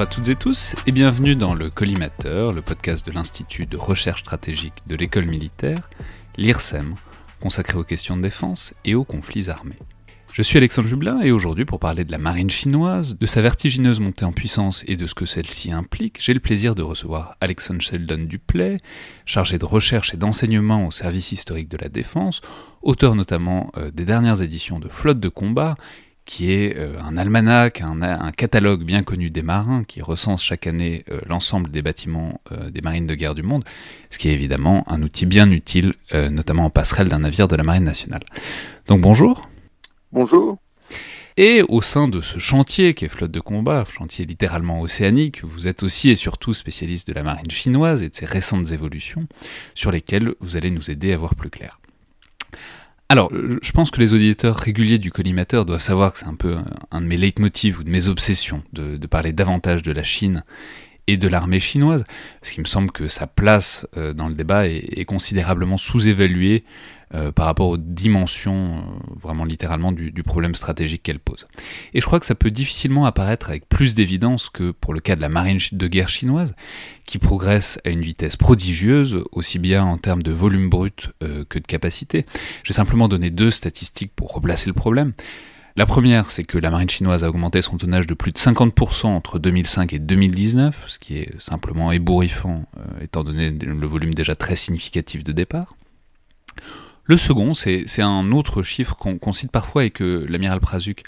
Bonjour à toutes et tous et bienvenue dans le Collimateur, le podcast de l'Institut de recherche stratégique de l'école militaire, l'IRSEM, consacré aux questions de défense et aux conflits armés. Je suis Alexandre Jublin et aujourd'hui pour parler de la marine chinoise, de sa vertigineuse montée en puissance et de ce que celle-ci implique, j'ai le plaisir de recevoir Alexandre Sheldon Duplay, chargé de recherche et d'enseignement au service historique de la défense, auteur notamment euh, des dernières éditions de Flotte de combat, qui est euh, un almanach, un, catalogue bien connu des marins qui recense chaque année euh, l'ensemble des bâtiments des marines de guerre du monde, ce qui est évidemment un outil bien utile, notamment en passerelle d'un navire de la marine nationale. Donc bonjour. Bonjour. Et au sein de ce chantier qui est flotte de combat, chantier littéralement océanique, vous êtes aussi et surtout spécialiste de la marine chinoise et de ses récentes évolutions, sur lesquelles vous allez nous aider à voir plus clair. Alors, je pense que les auditeurs réguliers du collimateur doivent savoir que c'est un peu un de mes leitmotivs ou de mes obsessions de, parler davantage de la Chine et de l'armée chinoise, parce qu'il me semble que sa place euh, dans le débat est considérablement sous-évaluée euh, par rapport aux dimensions, euh, vraiment littéralement, du, problème stratégique qu'elle pose. Et je crois que ça peut difficilement apparaître avec plus d'évidence que pour le cas de la marine de guerre chinoise, qui progresse à une vitesse prodigieuse, aussi bien en termes de volume brut euh, que de capacité. Je vais simplement donner deux statistiques pour replacer le problème. La première, c'est que la marine chinoise a augmenté son tonnage de plus de 50% entre 2005 et 2019, ce qui est simplement ébouriffant, étant donné le volume déjà très significatif de départ. Le second, c'est un autre chiffre qu'on cite parfois et que l'amiral Prazuc,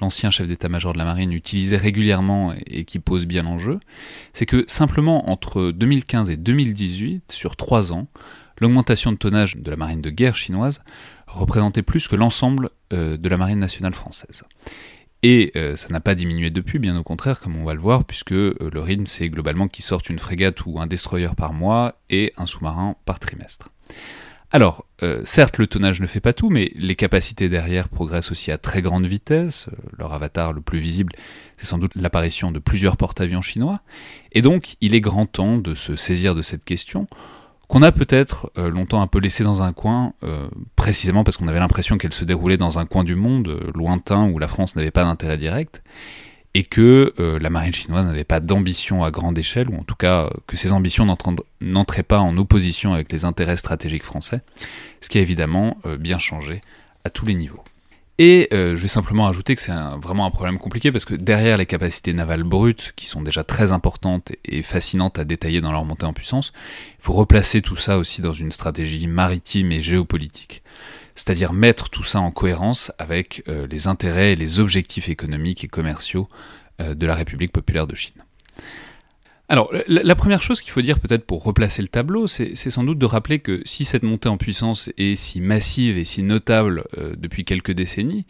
l'ancien chef d'état-major de la marine, utilisait régulièrement et qui pose bien l'enjeu, c'est que simplement entre 2015 et 2018, sur trois ans, l'augmentation de tonnage de la marine de guerre chinoise représentait plus que l'ensemble euh, de la marine nationale française. Et euh, ça n'a pas diminué depuis, bien au contraire, comme on va le voir, puisque euh, le rythme, c'est globalement qu'il sorte une frégate ou un destroyer par mois et un sous-marin par trimestre. Alors, euh, certes, le tonnage ne fait pas tout, mais les capacités derrière progressent aussi à très grande vitesse. Euh, leur avatar le plus visible, c'est sans doute l'apparition de plusieurs porte-avions chinois. Et donc, il est grand temps de se saisir de cette question, qu'on a peut-être euh, longtemps un peu laissée dans un coin, précisément parce qu'on avait l'impression qu'elle se déroulait dans un coin du monde lointain où la France n'avait pas d'intérêt direct et que euh, la marine chinoise n'avait pas d'ambition à grande échelle, ou en tout cas euh, que ses ambitions n'entraient pas en opposition avec les intérêts stratégiques français, ce qui a évidemment euh, bien changé à tous les niveaux. Et je vais simplement ajouter que c'est vraiment un problème compliqué parce que derrière les capacités navales brutes, qui sont déjà très importantes et fascinantes à détailler dans leur montée en puissance, il faut replacer tout ça aussi dans une stratégie maritime et géopolitique c'est-à-dire mettre tout ça en cohérence avec euh, les intérêts et les objectifs économiques et commerciaux euh, de la République populaire de Chine. Alors, la, première chose qu'il faut dire peut-être pour replacer le tableau, c'est sans doute de rappeler que si cette montée en puissance est si massive et si notable euh, depuis quelques décennies,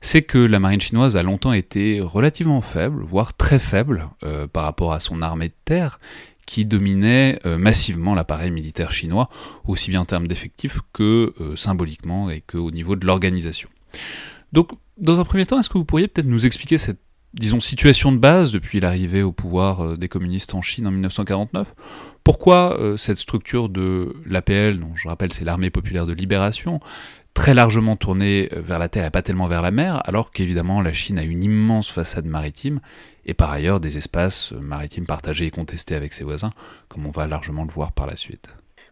c'est que la marine chinoise a longtemps été relativement faible, voire très faible par rapport à son armée de terre, qui dominait euh, massivement l'appareil militaire chinois, aussi bien en termes d'effectifs que euh, symboliquement et qu'au niveau de l'organisation. Donc, dans un premier temps, est-ce que vous pourriez peut-être nous expliquer cette disons, situation de base depuis l'arrivée au pouvoir euh, des communistes en Chine en 1949. Pourquoi cette structure de l'APL, dont je rappelle c'est l'armée populaire de libération, très largement tournée vers la terre et pas tellement vers la mer, alors qu'évidemment la Chine a une immense façade maritime et par ailleurs des espaces maritimes partagés et contestés avec ses voisins, comme on va largement le voir par la suite.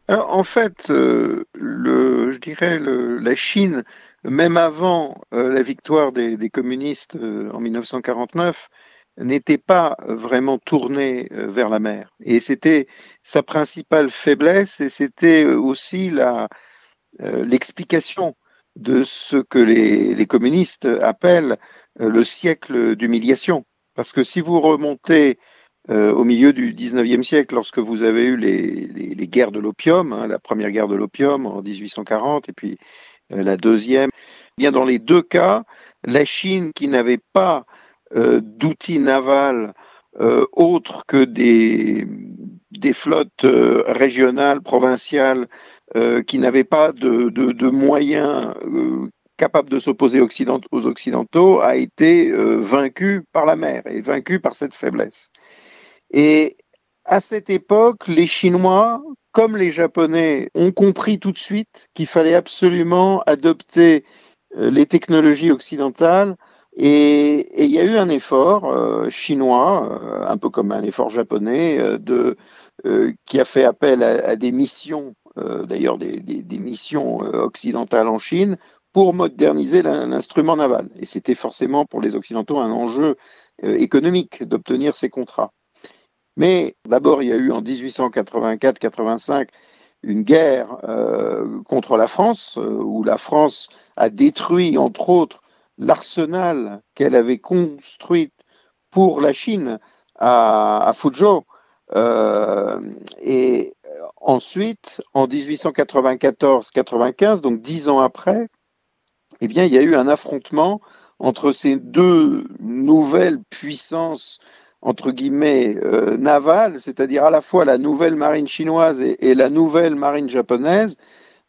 en fait, je dirais la Chine, même avant la victoire des, communistes en 1949, n'était pas vraiment tournée vers la mer. Et c'était sa principale faiblesse et c'était aussi l'explication de ce que les, communistes appellent euh, le siècle d'humiliation. Parce que si vous remontez euh, au milieu du 19e siècle, lorsque vous avez eu les, guerres de l'opium, hein, la première guerre de l'opium en 1840 et puis euh, la deuxième, eh bien dans les deux cas, la Chine qui n'avait pas d'outils navals autres que des, des flottes régionales, provinciales euh, qui n'avait pas de, moyens euh, capables de s'opposer aux Occidentaux, a été euh, vaincu par la mer et vaincu par cette faiblesse. Et à cette époque, les Chinois, comme les Japonais, ont compris tout de suite qu'il fallait absolument adopter les technologies occidentales et il y a eu un effort chinois, un peu comme un effort japonais, qui a fait appel à, des missions d'ailleurs des, missions euh, occidentales en Chine, pour moderniser l'instrument naval. Et c'était forcément pour les Occidentaux un enjeu euh, économique d'obtenir ces contrats. Mais d'abord, il y a eu en 1884-85 une guerre contre la France, où la France a détruit, entre autres, l'arsenal qu'elle avait construit pour la Chine à Fuzhou. Et Ensuite, en 1894-95, donc dix ans après, eh bien, il y a eu un affrontement entre ces deux nouvelles puissances entre guillemets euh, navales, c'est-à-dire à la fois la nouvelle marine chinoise et, la nouvelle marine japonaise,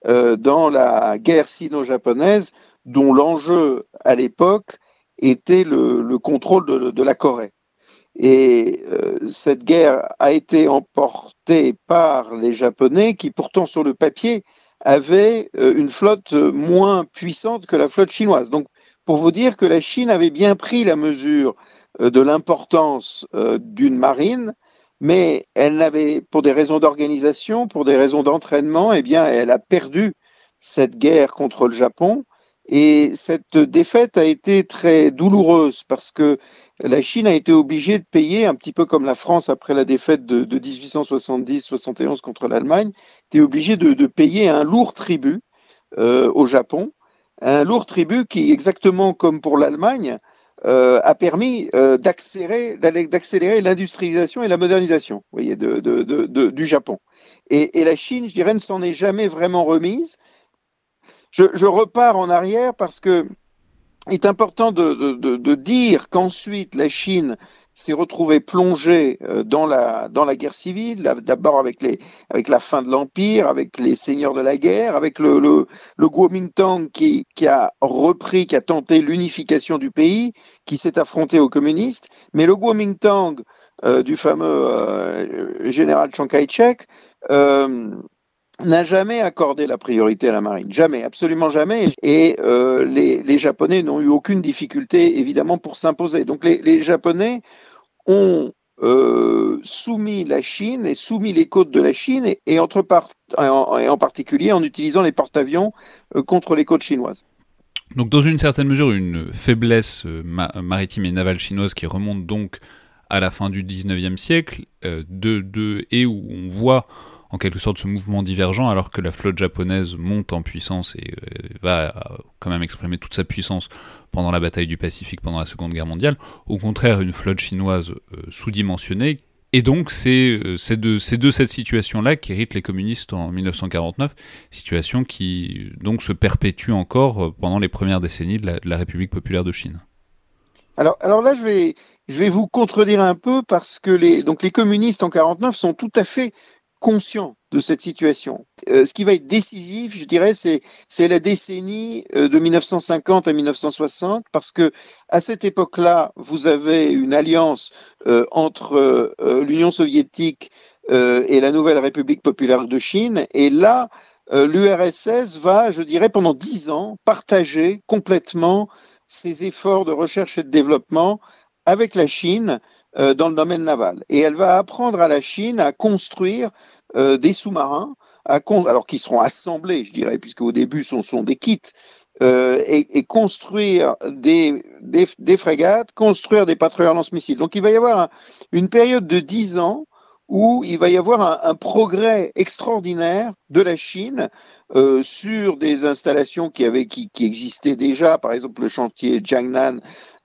euh, dans la guerre sino-japonaise, dont l'enjeu à l'époque était le, contrôle de, la Corée. Et euh, cette guerre a été emportée par les Japonais qui pourtant sur le papier avaient euh, une flotte moins puissante que la flotte chinoise. Donc pour vous dire que la Chine avait bien pris la mesure euh, de l'importance d'une marine, mais elle n'avait, pour des raisons d'organisation, pour des raisons d'entraînement, eh bien, elle a perdu cette guerre contre le Japon et cette défaite a été très douloureuse parce que la Chine a été obligée de payer, un petit peu comme la France après la défaite de, 1870-71 contre l'Allemagne, était obligée de, payer un lourd tribut euh, au Japon, un lourd tribut qui, exactement comme pour l'Allemagne, euh, a permis euh, d'accélérer l'industrialisation et la modernisation voyez, du Japon. Et, et, la Chine, je dirais, ne s'en est jamais vraiment remise je, repars en arrière parce que il est important de, dire qu'ensuite la Chine s'est retrouvée plongée euh, dans la, dans la guerre civile, d'abord avec, avec la fin de l'Empire, avec les seigneurs de la guerre, avec le, le, Kuomintang qui, qui a repris, qui a tenté l'unification du pays, qui s'est affronté aux communistes. Mais le Kuomintang euh, du fameux euh, général Chiang Kai-shek, n'a jamais accordé la priorité à la marine, jamais, absolument jamais. Et euh, les, Japonais n'ont eu aucune difficulté, évidemment, pour s'imposer. Donc les, Japonais ont euh, soumis la Chine et soumis les côtes de la Chine, et, en, particulier en utilisant les porte-avions euh, contre les côtes chinoises. Donc dans une certaine mesure, une faiblesse maritime et navale chinoise qui remonte donc à la fin du 19e siècle, de, et où on voit en quelque sorte ce mouvement divergent alors que la flotte japonaise monte en puissance et euh, va euh, quand même exprimer toute sa puissance pendant la bataille du Pacifique pendant la Seconde Guerre mondiale. Au contraire, une flotte chinoise euh, sous-dimensionnée. Et donc c'est de, cette situation-là qu'héritent les communistes en 1949, situation qui donc se perpétue encore pendant les premières décennies de la, République populaire de Chine. Alors, là, je vais, je vais vous contredire un peu parce que les, donc les communistes en 49 sont tout à fait conscient de cette situation. Euh, ce qui va être décisif, je dirais, c'est la décennie euh, de 1950 à 1960 parce que à cette époque-là, vous avez une alliance euh, entre l'Union soviétique et la nouvelle République populaire de Chine et là l'URSS va, je dirais, pendant dix ans partager complètement ses efforts de recherche et de développement avec la Chine euh, dans le domaine naval. Et elle va apprendre à la Chine à construire euh, des sous-marins alors qui seront assemblés, je dirais, puisque au début ce sont des kits, euh, et, construire des, des, des, frégates, construire des patrouilleurs lance-missiles. Donc il va y avoir une période de dix ans où il va y avoir un, progrès extraordinaire de la Chine euh, sur des installations qui, avaient, qui, qui, existaient déjà, par exemple le chantier Jiangnan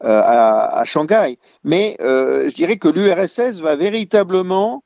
euh, à, à, Shanghai. Mais euh, je dirais que l'URSS va véritablement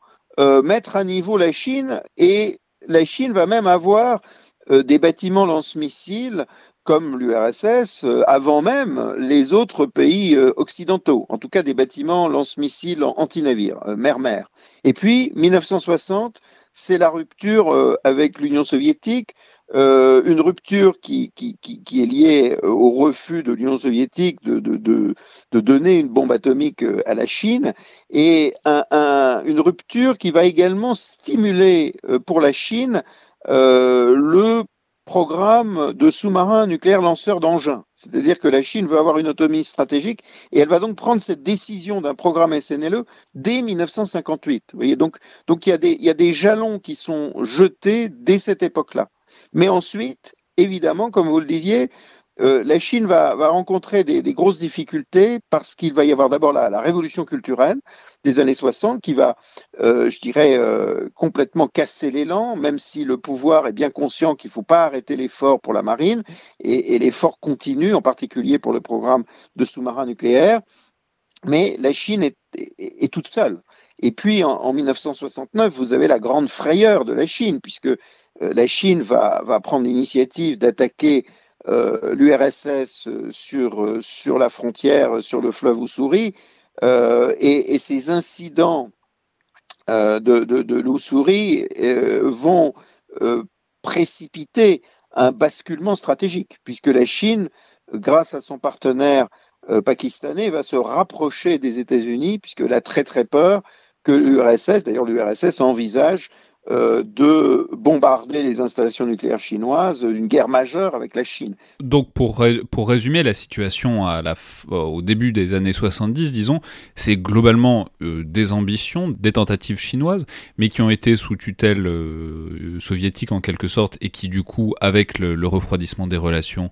mettre à niveau la Chine et la Chine va même avoir des bâtiments lance-missiles comme l'URSS euh, avant même les autres pays euh, occidentaux, en tout cas des bâtiments lance-missiles anti-navires, euh, mer-mer. Et puis 1960, c'est la rupture avec l'Union soviétique, une rupture qui, est liée au refus de l'Union soviétique de, donner une bombe atomique à la Chine, et un, un, une rupture qui va également stimuler pour la Chine le programme de sous-marins nucléaires lanceurs d'engins. C'est-à-dire que la Chine veut avoir une autonomie stratégique et elle va donc prendre cette décision d'un programme SNLE dès 1958. Vous voyez, donc, donc il, y a des, il y a des jalons qui sont jetés dès cette époque-là. Mais ensuite, évidemment, comme vous le disiez, euh, la Chine va, rencontrer des, grosses difficultés parce qu'il va y avoir d'abord la, révolution culturelle des années 60 qui va, euh, je dirais, euh, complètement casser l'élan, même si le pouvoir est bien conscient qu'il ne faut pas arrêter l'effort pour la marine et, l'effort continue, en particulier pour le programme de sous-marins nucléaires. Mais la Chine est, toute seule. Et puis en, en, 1969, vous avez la grande frayeur de la Chine, puisque la Chine va, prendre l'initiative d'attaquer l'URSS sur, sur la frontière, sur le fleuve Oussouri, euh, et, ces incidents euh, de, de, l'Oussouri euh, vont euh, précipiter un basculement stratégique, puisque la Chine, grâce à son partenaire euh, pakistanais, va se rapprocher des États-Unis, puisqu'elle a très très peur que l'URSS, d'ailleurs l'URSS envisage euh, de bombarder les installations nucléaires chinoises, une guerre majeure avec la Chine. Donc pour, pour résumer la situation euh, au début des années 70, disons, c'est globalement euh, des ambitions, des tentatives chinoises, mais qui ont été sous tutelle euh, soviétique en quelque sorte, et qui du coup, avec le, refroidissement des relations,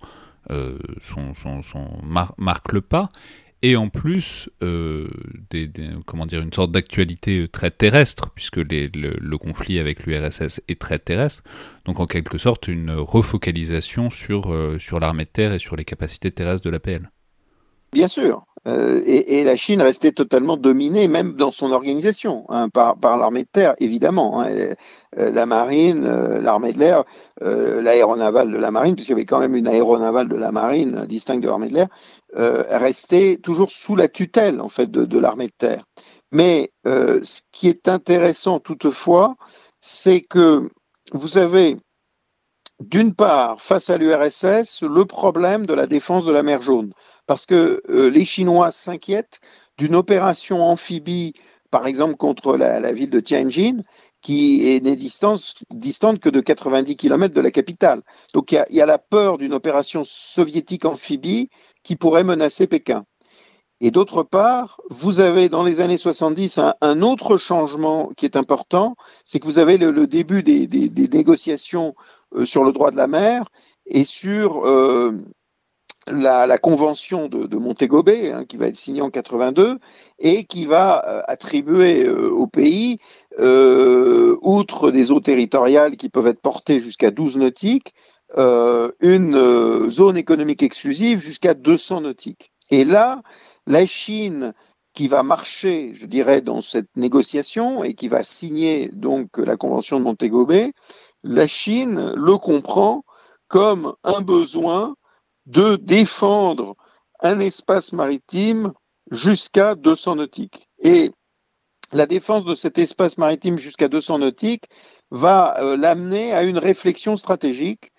marquent le pas et en plus euh, des, des, comment dire une sorte d'actualité très terrestre puisque les, le, le, conflit avec l'URSS est très terrestre donc en quelque sorte une refocalisation sur euh, sur l'armée de terre et sur les capacités terrestres de l'APL. Bien sûr, euh, et, la Chine restait totalement dominée, même dans son organisation, hein, par, l'armée de terre, évidemment. Hein, euh, la marine, euh, l'armée de l'air, l'aéronavale de la marine, puisqu'il y avait quand même une aéronavale de la marine distincte de l'armée de l'air, restait toujours sous la tutelle en fait de l'armée de terre. Mais ce qui est intéressant toutefois, c'est que vous avez d'une part, face à l'URSS, le problème de la défense de la mer Jaune parce que euh, les Chinois s'inquiètent d'une opération amphibie, par exemple contre la, ville de Tianjin, qui est n'est distante, que de 90 km de la capitale. Donc il y a, la peur d'une opération soviétique amphibie qui pourrait menacer Pékin. Et d'autre part, vous avez dans les années 70 un, autre changement qui est important, c'est que vous avez le, début des négociations euh, sur le droit de la mer et sur euh, la, convention de, de Montego Bay, hein, qui va être signée en 82, et qui va euh, attribuer euh, au pays, euh, outre des eaux territoriales qui peuvent être portées jusqu'à 12 nautiques, une zone économique exclusive jusqu'à 200 nautiques. Et là, la Chine qui va marcher, je dirais, dans cette négociation et qui va signer donc la convention de Montego la Chine le comprend comme un besoin de défendre un espace maritime jusqu'à 200 nautiques. Et la défense de cet espace maritime jusqu'à 200 nautiques va euh, l'amener à une réflexion stratégique.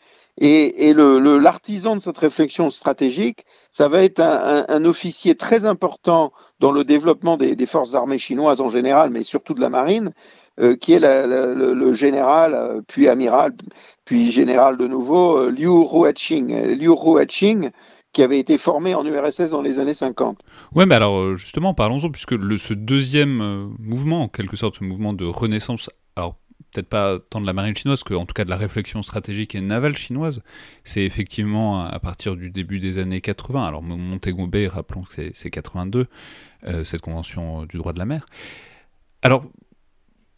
Et, l'artisan de cette réflexion stratégique, ça va être un, officier très important dans le développement des, forces armées chinoises en général, mais surtout de la marine, qui est le, général, euh, puis amiral, puis général de nouveau, euh, Liu Ruaching. Liu qui avait été formé en URSS dans les années 50. Ouais, mais alors justement, parlons-en, puisque ce deuxième mouvement, en quelque sorte, ce mouvement de renaissance, alors peut-être pas tant de la marine chinoise que en tout cas de la réflexion stratégique et navale chinoise, c'est effectivement à partir du début des années 80. Alors Montego Bay, rappelons que c'est 82, euh, cette convention du droit de la mer. Alors,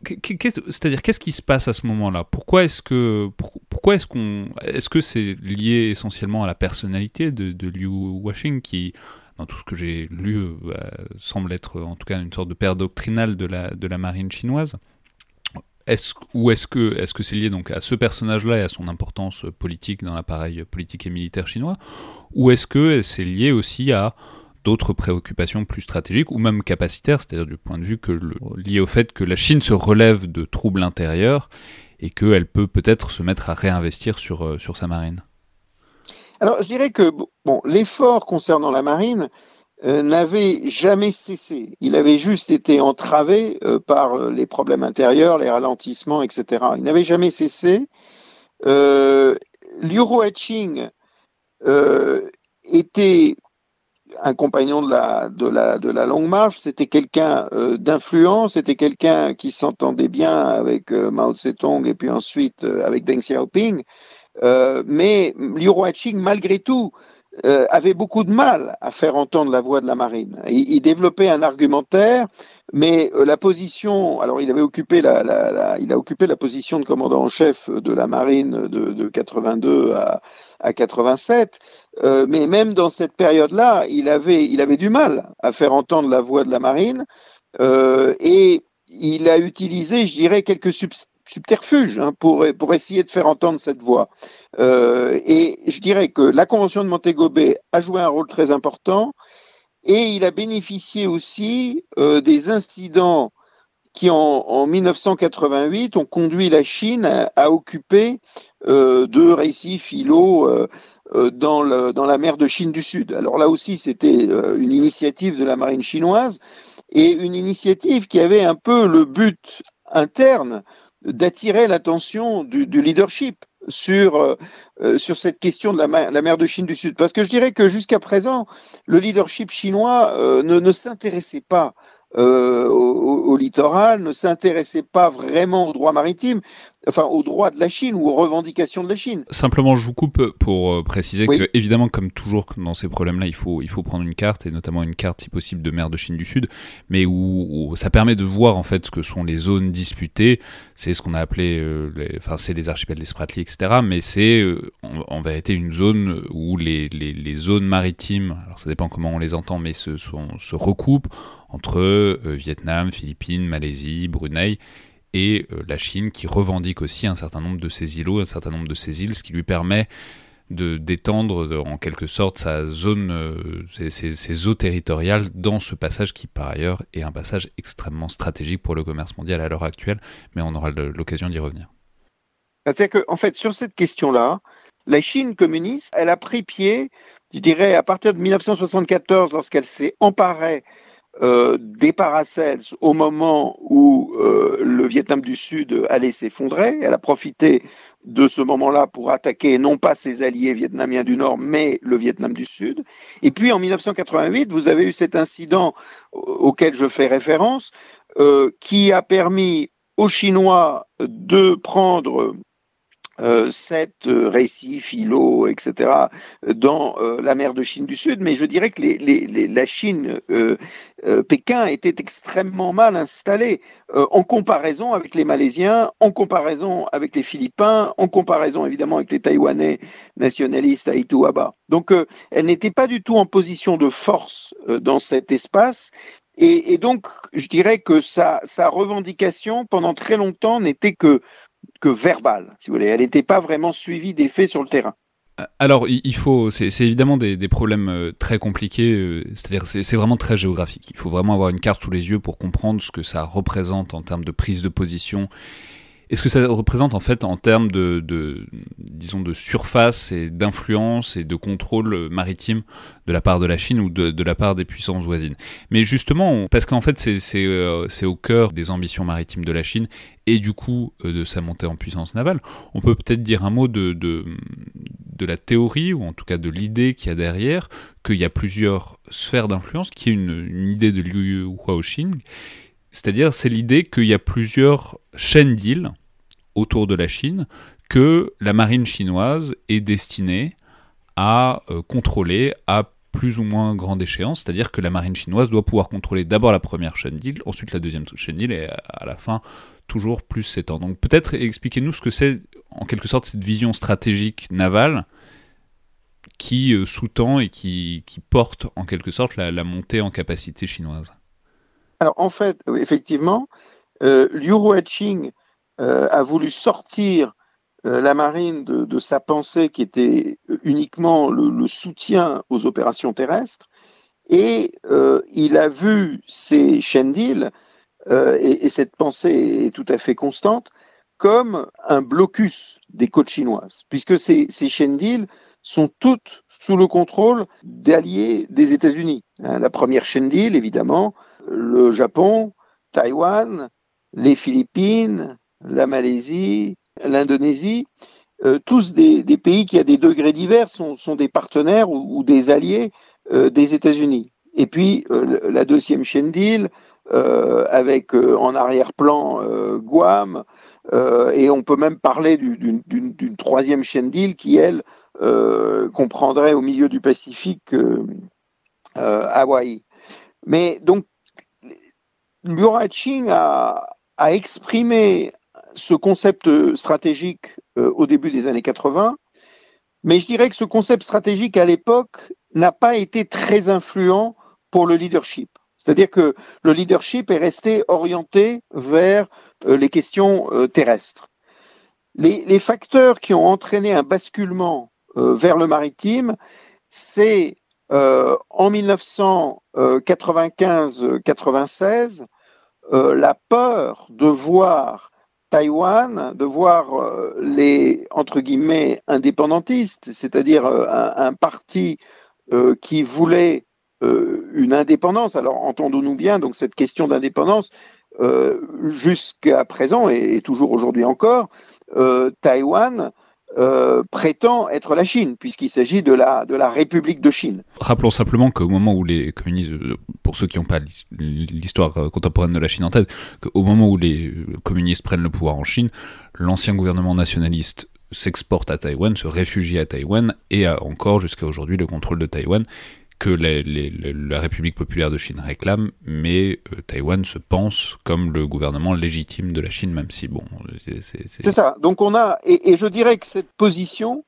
c'est-à-dire qu'est-ce qui se passe à ce moment-là? Pourquoi est-ce que pourquoi est-ce qu'on est-ce que c'est lié essentiellement à la personnalité de, de Liu Washing qui dans tout ce que j'ai lu euh, semble être en tout cas une sorte de père doctrinal de la de la marine chinoise? Ou est-ce que est-ce que c'est lié donc à ce personnage-là et à son importance politique dans l'appareil politique et militaire chinois, ou est-ce que c'est lié aussi à d'autres préoccupations plus stratégiques ou même capacitaires, c'est-à-dire du point de vue lié au fait que la Chine se relève de troubles intérieurs et qu'elle peut peut-être se mettre à réinvestir sur, euh, sur sa marine Alors je dirais que bon, l'effort concernant la marine, euh, n'avait jamais cessé. Il avait juste été entravé euh, par les problèmes intérieurs, les ralentissements, etc. Il n'avait jamais cessé. Euh, euh, était un compagnon de la, de la, de la longue marche, c'était quelqu'un d'influence, c'était quelqu'un qui s'entendait bien avec Mao Zedong et puis ensuite avec Deng Xiaoping. mais Liu Ruoqing, malgré tout, euh, avait beaucoup de mal à faire entendre la voix de la marine. Il, développait un argumentaire, mais euh, la position, alors il avait occupé la, il a occupé la position de commandant en chef de la marine de, de 82 à, à 87, euh, mais même dans cette période-là, il avait, il avait du mal à faire entendre la voix de la marine, et il a utilisé, je dirais, quelques subterfuges hein, pour, essayer de faire entendre cette voix. Euh, et je dirais que la Convention de Montego Bay a joué un rôle très important et il a bénéficié aussi euh, des incidents qui, en, en, 1988, ont conduit la Chine à, occuper euh, deux récifs îlots euh, dans, la mer de Chine du Sud. Alors là aussi, c'était une initiative de la marine chinoise et une initiative qui avait un peu le but interne d'attirer l'attention du, du, leadership sur, euh, sur cette question de la mer, la mer, de Chine du Sud. Parce que je dirais que jusqu'à présent, le leadership chinois euh, ne, ne s'intéressait pas euh, au, au, littoral, ne s'intéressait pas vraiment au droit maritime, enfin aux droits de la Chine ou aux revendications de la Chine. Simplement, je vous coupe pour euh, préciser oui. que, évidemment, comme toujours dans ces problèmes-là, il faut, il faut prendre une carte, et notamment une carte, si possible, de mer de Chine du Sud, mais où, où ça permet de voir en fait ce que sont les zones disputées. C'est ce qu'on a appelé, euh, les, enfin, c'est les archipels des Spratly, etc. Mais c'est euh, en, en, vérité une zone où les, les, les, zones maritimes, alors ça dépend comment on les entend, mais se, sont, se recoupent entre euh, Vietnam, Philippines, Malaisie, Brunei et euh, la Chine qui revendique aussi un certain nombre de ces îlots, un certain nombre de ces îles, ce qui lui permet de d'étendre en quelque sorte sa zone, euh, ses, eaux territoriales dans ce passage qui par ailleurs est un passage extrêmement stratégique pour le commerce mondial à l'heure actuelle, mais on aura l'occasion d'y revenir. C'est-à-dire qu'en en fait, sur cette question-là, la Chine communiste, elle a pris pied, je dirais, à partir de 1974, lorsqu'elle s'est emparée euh, des Paracels au moment où euh, le Vietnam du Sud allait s'effondrer. Elle a profité de ce moment-là pour attaquer non pas ses alliés vietnamiens du Nord, mais le Vietnam du Sud. Et puis en 1988, vous avez eu cet incident auquel je fais référence, euh, qui a permis aux Chinois de prendre sept euh, récifs, îlots, etc., dans euh, la mer de Chine du Sud, mais je dirais que la Chine, euh, euh, Pékin était extrêmement mal installé en comparaison avec les Malaisiens, en comparaison avec les Philippins, en comparaison évidemment avec les Taïwanais nationalistes à Ituaba. Donc elle n'était pas du tout en position de force dans cet espace, et, donc, je dirais que sa revendication, pendant très longtemps, n'était que que verbale, si vous voulez. Elle n'était pas vraiment suivie des faits sur le terrain. Alors, il faut, c'est évidemment des, des, problèmes euh, très compliqués, euh, c'est-à-dire c'est vraiment très géographique. Il faut vraiment avoir une carte sous les yeux pour comprendre ce que ça représente en termes de prise de position et ce que ça représente en fait en termes de, disons, de surface et d'influence et de contrôle maritime de la part de la Chine ou de, de la part des puissances voisines? Mais justement, parce qu'en fait c'est euh, au cœur des ambitions maritimes de la Chine et du coup euh, de sa montée en puissance navale, on peut peut-être dire un mot de, de, de la théorie ou en tout cas de l'idée qu'il y a derrière, qu'il y a plusieurs sphères d'influence, qui est une, une idée de Liu Huaoxing, c'est-à-dire c'est l'idée qu'il y a plusieurs chaînes d'îles autour de la Chine que la marine chinoise est destinée à euh, contrôler à plus ou moins grande échéance, c'est-à-dire que la marine chinoise doit pouvoir contrôler d'abord la première chaîne d'île, ensuite la deuxième chaîne d'île, et à la fin toujours plus s'étend. Donc peut-être expliquez-nous ce que c'est en quelque sorte cette vision stratégique navale qui euh, sous-tend et qui, porte en quelque sorte la, montée en capacité chinoise. Alors en fait, effectivement, euh, Liu a voulu sortir euh, la marine de, sa pensée qui était uniquement le, soutien aux opérations terrestres et il a vu ces chaînes d'îles et, cette pensée est tout à fait constante comme un blocus des côtes chinoises, puisque ces, chaînes d'îles sont toutes sous le contrôle d'alliés des États-Unis. Hein, la première d'îles, évidemment, le Japon, Taïwan, les Philippines, la Malaisie, l'Indonésie, euh, tous des, pays qui, à des degrés divers, sont, des partenaires ou, des alliés euh, des États-Unis. Et puis, euh, la deuxième chaîne d'îles, avec en arrière-plan Guam, et on peut même parler d'une troisième chaîne d'îles qui, elle, comprendrait au milieu du Pacifique Hawaï. Mais donc, Liu a, a exprimé ce concept stratégique euh, au début des années 80, mais je dirais que ce concept stratégique à l'époque n'a pas été très influent pour le leadership. C'est-à-dire que le leadership est resté orienté vers euh, les questions euh, terrestres. Les, facteurs qui ont entraîné un basculement vers le maritime, c'est en 1995-96 la peur de voir Taïwan, de voir euh, les, entre guillemets, indépendantistes, c'est-à-dire euh, un, parti euh, qui voulait une indépendance. Alors, entendons-nous bien, donc cette question d'indépendance, jusqu'à présent et, toujours aujourd'hui encore, Taïwan euh, prétend être la Chine, puisqu'il s'agit de la, de la République de Chine. Rappelons simplement qu'au moment où les communistes, pour ceux qui n'ont pas l'histoire contemporaine de la Chine en tête, qu'au moment où les communistes prennent le pouvoir en Chine, l'ancien gouvernement nationaliste s'exporte à Taïwan, se réfugie à Taïwan et a encore jusqu'à aujourd'hui le contrôle de Taïwan que la République populaire de Chine réclame, mais euh, Taïwan se pense comme le gouvernement légitime de la Chine, même si, bon... C'est ça. Donc on a... Et, je dirais que cette position,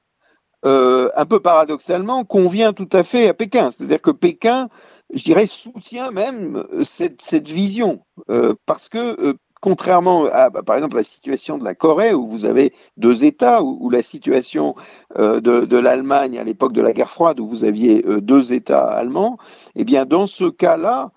euh, un peu paradoxalement, convient tout à fait à Pékin. C'est-à-dire que Pékin, je dirais, soutient même cette, vision, euh, parce que contrairement à, bah, par exemple, la situation de la Corée, où vous avez deux États, ou, la situation euh, de, l'Allemagne à l'époque de la guerre froide, où vous aviez euh, deux États allemands, eh bien, dans ce cas-là,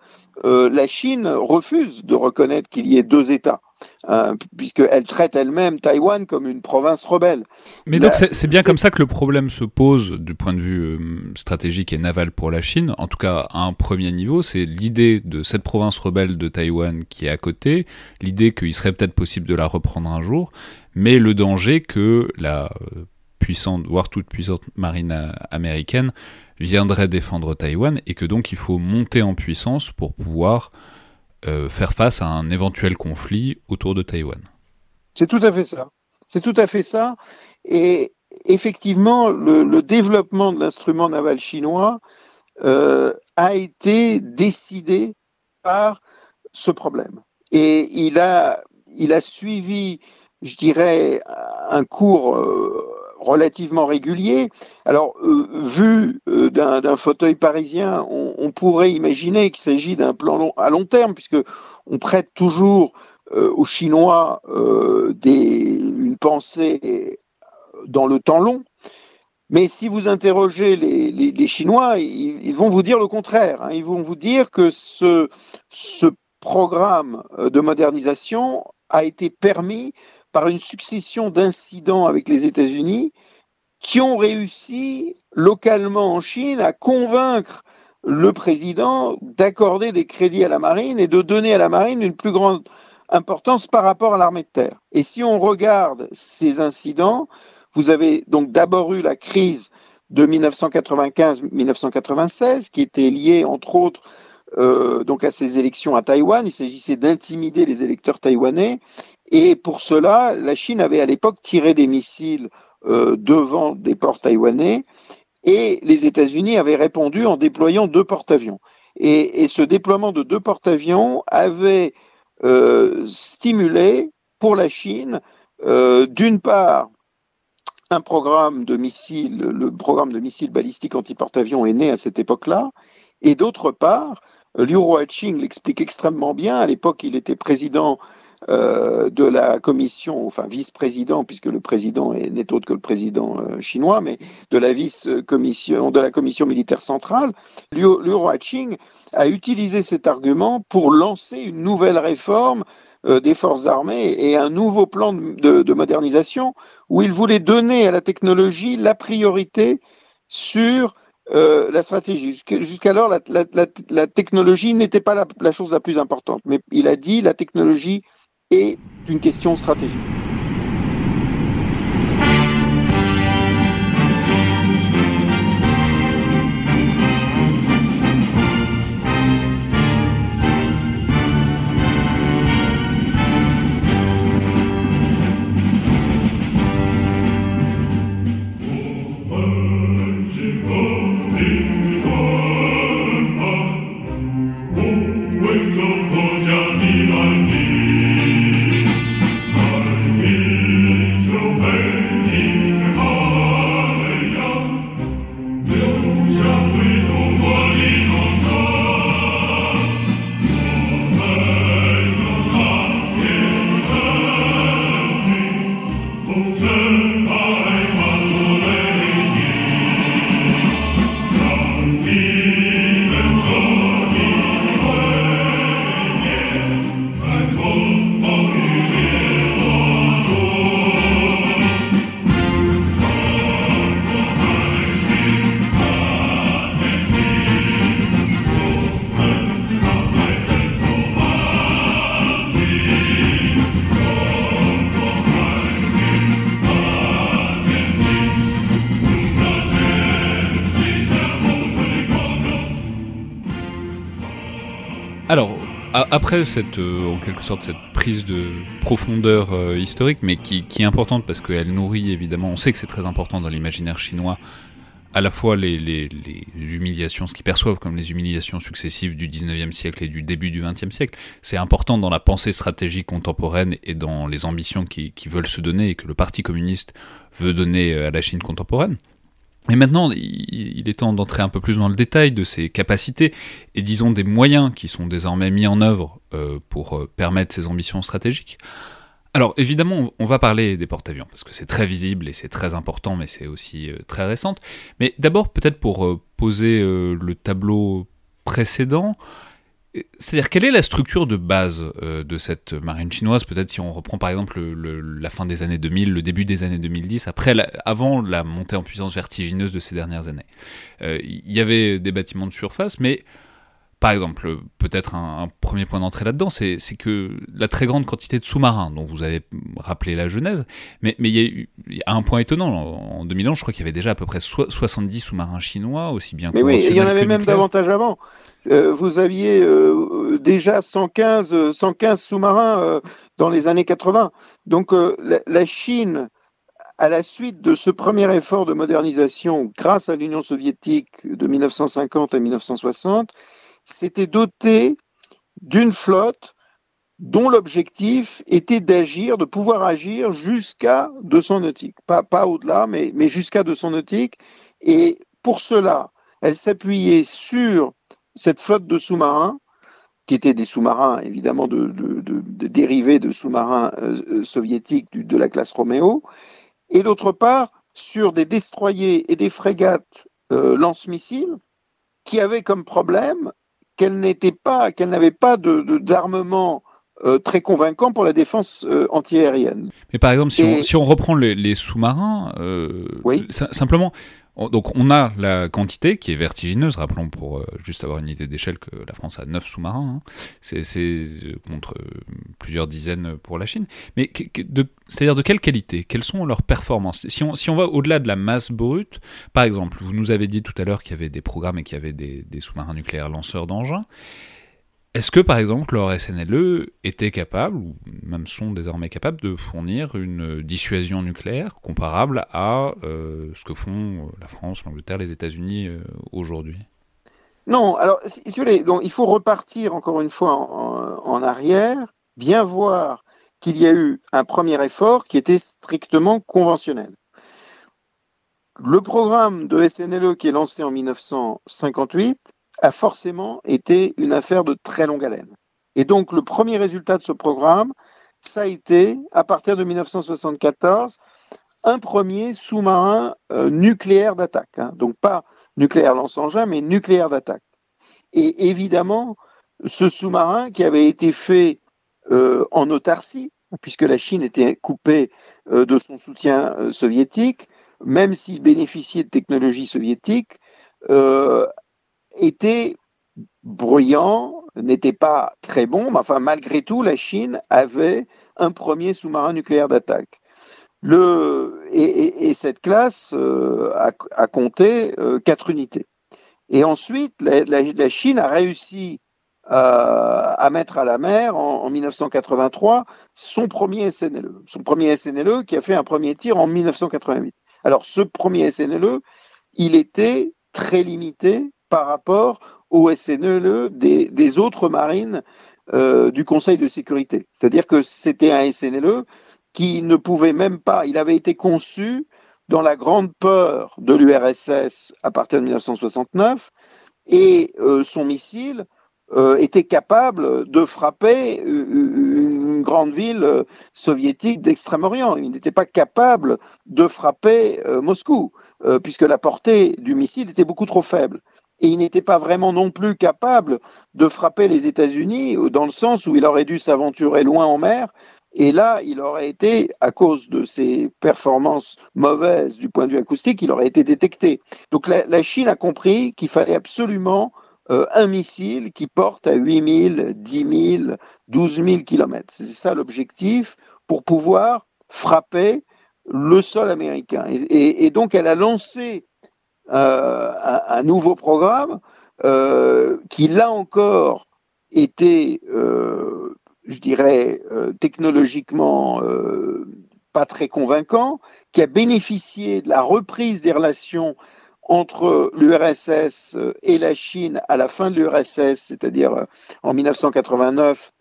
euh, la Chine refuse de reconnaître qu'il y ait deux États. Hein, puisqu'elle traite elle-même Taïwan comme une province rebelle. Mais donc c'est bien comme ça que le problème se pose du point de vue euh, stratégique et naval pour la Chine, en tout cas à un premier niveau, c'est l'idée de cette province rebelle de Taïwan qui est à côté, l'idée qu'il serait peut-être possible de la reprendre un jour, mais le danger que la euh, puissante, voire toute puissante marine euh, américaine viendrait défendre Taïwan et que donc il faut monter en puissance pour pouvoir euh, faire face à un éventuel conflit autour de Taïwan. C'est tout à fait ça. C'est tout à fait ça. Et effectivement, le, développement de l'instrument naval chinois euh, a été décidé par ce problème. Et il a, il a suivi, je dirais, un cours euh, relativement régulier. Alors, vu d'un fauteuil parisien, on, pourrait imaginer qu'il s'agit d'un plan à long terme, puisque on prête toujours euh, aux Chinois des, une pensée dans le temps long. Mais si vous interrogez les, Chinois, ils, vont vous dire le contraire. Hein. Ils vont vous dire que ce, ce programme de modernisation a été permis par une succession d'incidents avec les États-Unis qui ont réussi localement en Chine à convaincre le président d'accorder des crédits à la marine et de donner à la marine une plus grande importance par rapport à l'armée de terre. Et si on regarde ces incidents, vous avez donc d'abord eu la crise de 1995-1996 qui était liée entre autres euh, donc à ces élections à Taïwan. Il s'agissait d'intimider les électeurs taïwanais. Et pour cela, la Chine avait à l'époque tiré des missiles euh, devant des ports taïwanais et les États-Unis avaient répondu en déployant deux porte-avions. Et, ce déploiement de deux porte-avions avait euh, stimulé pour la Chine, euh, d'une part, un programme de missiles, le programme de missiles balistiques anti-porte-avions est né à cette époque-là, et d'autre part, Liu Ruoqing l'explique extrêmement bien. À l'époque, il était président euh, de la commission, enfin vice-président, puisque le président n'est autre que le président euh, chinois, mais de la vice-commission, de la commission militaire centrale. Liu, Liu a utilisé cet argument pour lancer une nouvelle réforme euh, des forces armées et un nouveau plan de, de, modernisation où il voulait donner à la technologie la priorité sur la stratégie. Jusqu'alors, la, technologie n'était pas la, chose la plus importante, mais il a dit la technologie est une question stratégique. Après cette, euh, en quelque sorte, cette prise de profondeur euh, historique, mais qui, est importante parce qu'elle nourrit évidemment, on sait que c'est très important dans l'imaginaire chinois, à la fois les, humiliations, ce qu'ils perçoivent comme les humiliations successives du 19e siècle et du début du 20e siècle, c'est important dans la pensée stratégique contemporaine et dans les ambitions qui veulent se donner et que le Parti communiste veut donner euh, à la Chine contemporaine. Et maintenant, il est temps d'entrer un peu plus dans le détail de ces capacités et disons des moyens qui sont désormais mis en œuvre euh, pour euh, permettre ces ambitions stratégiques. Alors évidemment, on va parler des porte-avions parce que c'est très visible et c'est très important, mais c'est aussi euh, très récent. Mais d'abord, peut-être pour poser le tableau précédent, c'est-à-dire, quelle est la structure de base euh, de cette marine chinoise? Peut-être si on reprend par exemple la fin des années 2000, le début des années 2010, après avant la montée en puissance vertigineuse de ces dernières années. Euh, il y avait des bâtiments de surface, mais par exemple, peut-être un, premier point d'entrée là-dedans, c'est que la très grande quantité de sous-marins, dont vous avez rappelé la genèse, mais, mais il, y a eu, un point étonnant. En 2000 ans, je crois qu'il y avait déjà à peu près 70 sous-marins chinois, aussi bien Mais oui, il y en avait même davantage avant. Euh, vous aviez euh, déjà 115, 115 sous-marins euh, dans les années 80. Donc la, la, Chine, à la suite de ce premier effort de modernisation grâce à l'Union soviétique de 1950 à 1960, s'était doté d'une flotte dont l'objectif était d'agir, de pouvoir agir jusqu'à 200 nautiques. Pas, pas au-delà, mais, mais jusqu'à 200 nautiques. Et pour cela, elle s'appuyait sur cette flotte de sous-marins, qui étaient des sous-marins évidemment de, dérivés de sous-marins euh, soviétiques de la classe Roméo, et d'autre part sur des destroyers et des frégates euh, lance-missiles qui avaient comme problème qu'elle n'était pas, qu'elle n'avait pas d'armement euh, très convaincant pour la défense euh, antiaérienne. Mais par exemple, si, on, si on, reprend les, les sous-marins, euh, oui. simplement, donc on a la quantité qui est vertigineuse, rappelons pour euh, juste avoir une idée d'échelle que la France a 9 sous-marins, hein. c'est euh, contre euh, plusieurs dizaines pour la Chine, mais c'est-à-dire de quelle qualité? Quelles sont leurs performances? Si on, si on va au-delà de la masse brute, par exemple, vous nous avez dit tout à l'heure qu'il y avait des programmes et qu'il y avait des, des sous-marins nucléaires lanceurs d'engins, est-ce que, par exemple, leur SNLE était capable, ou même sont désormais capables, de fournir une dissuasion nucléaire comparable à euh, ce que font euh, la France, l'Angleterre, les États-Unis euh, aujourd'hui? Non, alors, si, vous voulez, il faut repartir encore une fois en, arrière, bien voir qu'il y a eu un premier effort qui était strictement conventionnel. Le programme de SNLE qui est lancé en 1958 a forcément été une affaire de très longue haleine. Et donc le premier résultat de ce programme, ça a été, à partir de 1974, un premier sous-marin euh, nucléaire d'attaque. Hein. Donc pas nucléaire lance-engin, mais nucléaire d'attaque. Et évidemment, ce sous-marin qui avait été fait euh, en autarcie, puisque la Chine était coupée euh, de son soutien soviétique, même s'il bénéficiait de technologies soviétiques, était bruyant, n'était pas très bon, mais enfin malgré tout, la Chine avait un premier sous-marin nucléaire d'attaque. Et, cette classe euh, a, compté euh, quatre unités. Et ensuite, la, Chine a réussi euh, à mettre à la mer en, en, 1983 son premier SNLE. Son premier SNLE qui a fait un premier tir en 1988. Alors ce premier SNLE, il était très limité par rapport au SNLE des, des autres marines euh, du Conseil de sécurité. C'est-à-dire que c'était un SNLE qui ne pouvait même pas, il avait été conçu dans la grande peur de l'URSS à partir de 1969, et euh, son missile euh, était capable de frapper une grande ville soviétique d'Extrême-Orient. Il n'était pas capable de frapper Moscou, puisque la portée du missile était beaucoup trop faible et il n'était pas vraiment non plus capable de frapper les États-Unis dans le sens où il aurait dû s'aventurer loin en mer. Et là, il aurait été, à cause de ses performances mauvaises du point de vue acoustique, il aurait été détecté. Donc la, Chine a compris qu'il fallait absolument euh, un missile qui porte à 8 000, 10 000, 12 000 kilomètres. C'est ça l'objectif pour pouvoir frapper le sol américain. et donc elle a lancé euh, un, nouveau programme euh, qui, là encore, était, euh, je dirais, technologiquement pas très convaincant, qui a bénéficié de la reprise des relations entre l'URSS et la Chine à la fin de l'URSS, c'est-à-dire en 1989,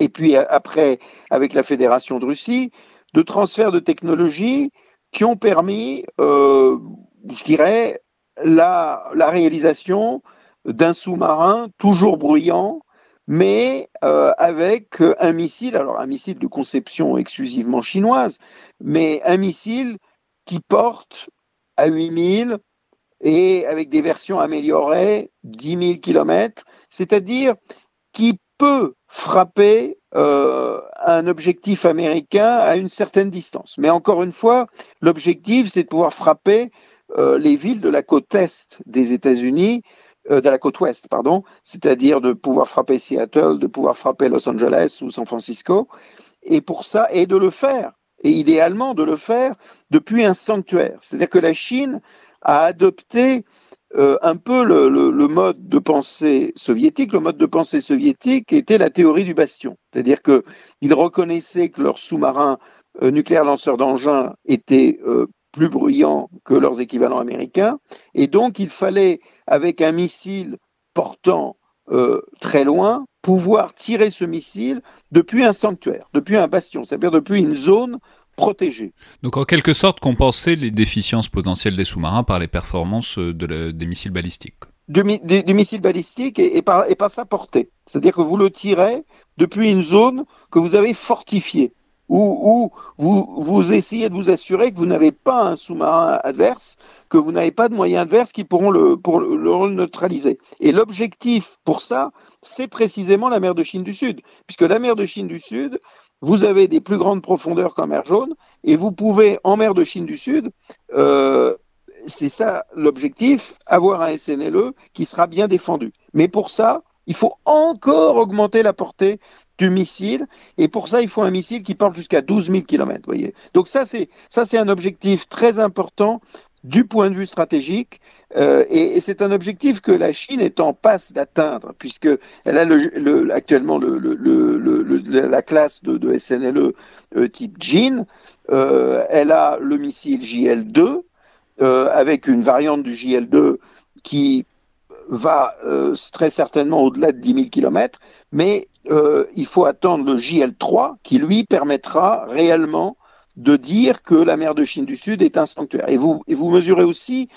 et puis après avec la Fédération de Russie, de transferts de technologies qui ont permis, je dirais, la, réalisation d'un sous-marin toujours bruyant, mais euh, avec un missile, alors un missile de conception exclusivement chinoise, mais un missile qui porte à 8000 et avec des versions améliorées 10 000 km, c'est-à-dire qui peut frapper euh, un objectif américain à une certaine distance. Mais encore une fois, l'objectif, c'est de pouvoir frapper euh, les villes de la côte est des États-Unis, euh, de la côte ouest, pardon, c'est-à-dire de pouvoir frapper Seattle, de pouvoir frapper Los Angeles ou San Francisco, et pour ça, et de le faire, et idéalement de le faire depuis un sanctuaire. C'est-à-dire que la Chine a adopté euh, un peu le, mode de pensée soviétique. Le mode de pensée soviétique était la théorie du bastion. C'est-à-dire qu'ils reconnaissaient que leurs sous-marins nucléaires lanceurs d'engins étaient plus bruyants que leurs équivalents américains. Et donc, il fallait, avec un missile portant euh, très loin, pouvoir tirer ce missile depuis un sanctuaire, depuis un bastion, c'est-à-dire depuis une zone protégée. Donc en quelque sorte compenser les déficiences potentielles des sous-marins par les performances de des missiles balistiques? Du, missile balistique et, par, et par sa portée. C'est-à-dire que vous le tirez depuis une zone que vous avez fortifiée où, vous, vous, essayez de vous assurer que vous n'avez pas un sous-marin adverse, que vous n'avez pas de moyens adverses qui pourront le, pour le, neutraliser. Et l'objectif pour ça, c'est précisément la mer de Chine du Sud, puisque la mer de Chine du Sud, vous avez des plus grandes profondeurs qu'en mer jaune, et vous pouvez, en mer de Chine du Sud, euh, c'est ça l'objectif, avoir un SNLE qui sera bien défendu. Mais pour ça, il faut encore augmenter la portée du missile. Et pour ça, il faut un missile qui porte jusqu'à 12 000 km. Voyez. Donc ça, c'est ça, c'est un objectif très important du point de vue stratégique, euh, et, c'est un objectif que la Chine est en passe d'atteindre, puisque elle a le, actuellement la classe de, SNLE euh, type Jin, euh, elle a le missile JL2 avec une variante du JL2 qui va très certainement au-delà de 10 000 km, mais il faut attendre le JL3 qui lui permettra réellement de dire que la mer de Chine du Sud est un sanctuaire. Et vous, vous mesurez aussi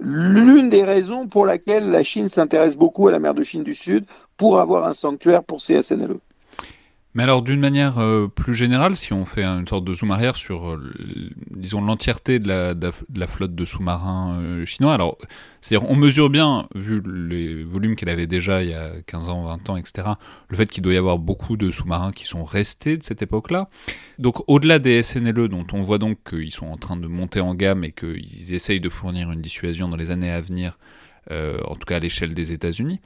l'une des raisons pour laquelle la Chine s'intéresse beaucoup à la mer de Chine du Sud pour avoir un sanctuaire pour ses SNLE. Mais alors, d'une manière euh, plus générale, si on fait une sorte de zoom arrière sur, euh, disons, l'entièreté de la, flotte de sous-marins euh, chinois, alors, c'est-à-dire, on mesure bien, vu les volumes qu'elle avait déjà il y a 15 ans, 20 ans, etc., le fait qu'il doit y avoir beaucoup de sous-marins qui sont restés de cette époque-là. Donc, au-delà des SNLE, dont on voit donc qu'ils sont en train de monter en gamme et qu'ils essayent de fournir une dissuasion dans les années à venir, en tout cas à l'échelle des États-Unis,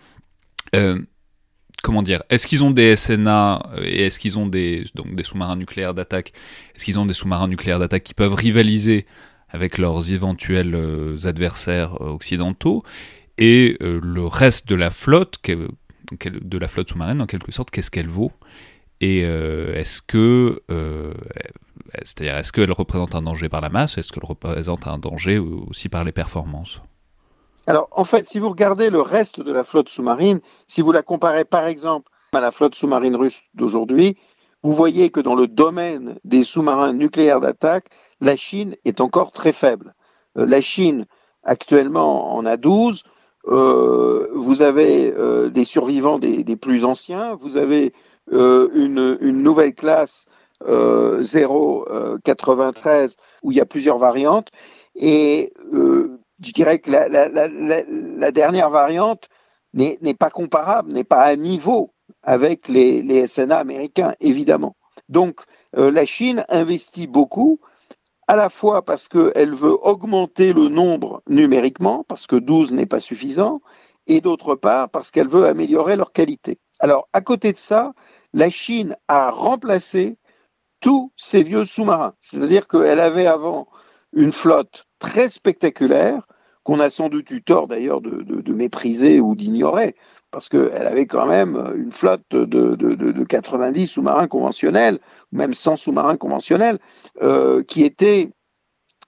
comment dire, est-ce qu'ils ont des SNA euh, et est-ce qu'ils ont des, sous-marins nucléaires d'attaque Est-ce qu'ils ont des sous-marins nucléaires d'attaque qui peuvent rivaliser avec leurs éventuels euh, adversaires euh, occidentaux Et le reste de la flotte, de la flotte sous-marine en quelque sorte, qu'est-ce qu'elle vaut? Et est-ce que, c'est-à-dire, est-ce qu'elle représente un danger par la masse Est-ce qu'elle représente un danger aussi par les performances? Alors, en fait, si vous regardez le reste de la flotte sous-marine, si vous la comparez par exemple à la flotte sous-marine russe d'aujourd'hui, vous voyez que dans le domaine des sous-marins nucléaires d'attaque, la Chine est encore très faible. Euh, la Chine, actuellement, en a 12. Euh, vous avez euh, des survivants des, plus anciens. Vous avez une, une, nouvelle classe 093 où il y a plusieurs variantes. Et je dirais que la, dernière variante n'est pas comparable, n'est pas à niveau avec les, SNA américains, évidemment. Donc, euh, la Chine investit beaucoup, à la fois parce qu'elle veut augmenter le nombre numériquement, parce que 12 n'est pas suffisant, et d'autre part parce qu'elle veut améliorer leur qualité. Alors, à côté de ça, la Chine a remplacé tous ces vieux sous-marins. C'est-à-dire qu'elle avait avant une flotte très spectaculaire, qu'on a sans doute eu tort d'ailleurs de, mépriser ou d'ignorer, parce qu'elle avait quand même une flotte de, 90 sous-marins conventionnels, même 100 sous-marins conventionnels, euh, qui étaient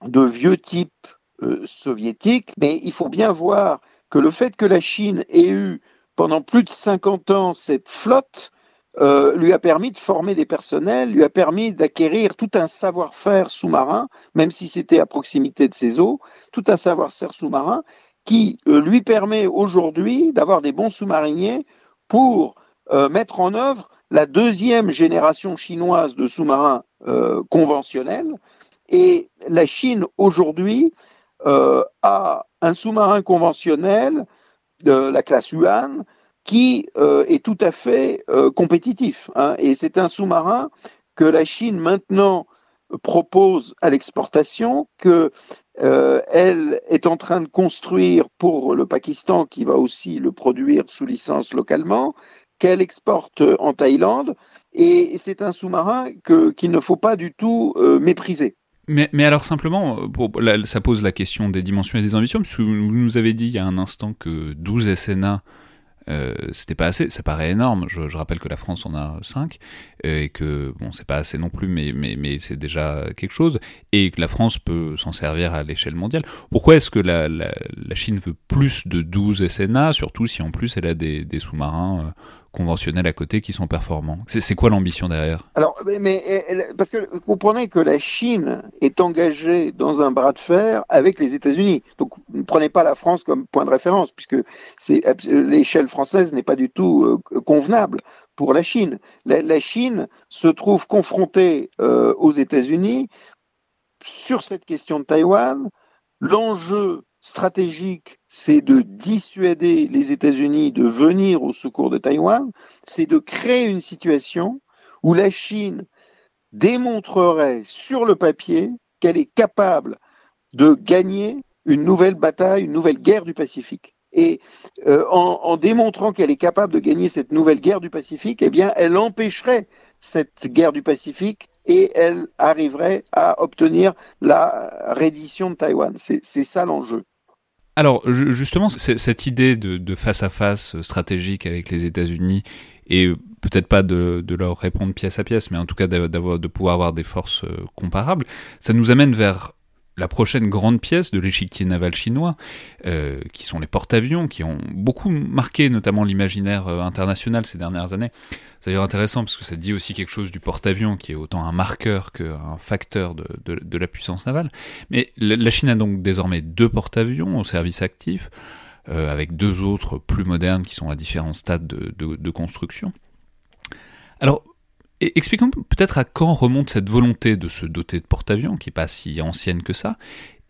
de vieux types euh, soviétiques. Mais il faut bien voir que le fait que la Chine ait eu pendant plus de 50 ans cette flotte, euh, lui a permis de former des personnels, lui a permis d'acquérir tout un savoir-faire sous-marin, même si c'était à proximité de ses eaux, tout un savoir-faire sous-marin qui euh, lui permet aujourd'hui d'avoir des bons sous-mariniers pour euh, mettre en œuvre la deuxième génération chinoise de sous-marins conventionnels. Et la Chine aujourd'hui a un sous-marin conventionnel de la classe Yuan qui euh, est tout à fait euh, compétitif. Hein. et c'est un sous-marin que la Chine maintenant propose à l'exportation, qu'elle euh, est en train de construire pour le Pakistan, qui va aussi le produire sous licence localement, qu'elle exporte en Thaïlande, et c'est un sous-marin qu'il ne faut pas du tout mépriser. Mais, mais, alors simplement, ça pose la question des dimensions et des ambitions, parce que vous nous avez dit il y a un instant que 12 SNA euh, c'était pas assez, ça paraît énorme. Je, rappelle que la France en a 5 euh, et que bon, c'est pas assez non plus, mais, mais, mais c'est déjà quelque chose et que la France peut s'en servir à l'échelle mondiale. Pourquoi est-ce que la, la, Chine veut plus de 12 SNA, surtout si en plus elle a des, des sous-marins euh, conventionnels à côté qui sont performants. C'est quoi l'ambition derrière? Alors, mais, parce que vous comprenez que la Chine est engagée dans un bras de fer avec les États-Unis. Donc, ne prenez pas la France comme point de référence, puisque l'échelle française n'est pas du tout euh, convenable pour la Chine. La, Chine se trouve confrontée euh, aux États-Unis sur cette question de Taïwan. L'enjeu stratégique, c'est de dissuader les États-Unis de venir au secours de Taïwan, c'est de créer une situation où la Chine démontrerait sur le papier qu'elle est capable de gagner une nouvelle bataille, une nouvelle guerre du Pacifique. Et euh, en, démontrant qu'elle est capable de gagner cette nouvelle guerre du Pacifique, eh bien, elle empêcherait cette guerre du Pacifique et elle arriverait à obtenir la reddition de Taïwan. C'est ça l'enjeu. Alors justement, cette idée de, face à face stratégique avec les États-Unis et peut-être pas de, leur répondre pièce à pièce, mais en tout cas de pouvoir avoir des forces euh, comparables, ça nous amène vers la prochaine grande pièce de l'échiquier naval chinois, euh, qui sont les porte-avions, qui ont beaucoup marqué notamment l'imaginaire euh, international ces dernières années. C'est d'ailleurs intéressant parce que ça dit aussi quelque chose du porte-avions, qui est autant un marqueur qu'un facteur de, la puissance navale. Mais la Chine a donc désormais deux porte-avions au service actif, euh, avec deux autres plus modernes qui sont à différents stades de, de construction. Alors, Expliquons peut-être à quand remonte cette volonté de se doter de porte-avions, qui n'est pas si ancienne que ça,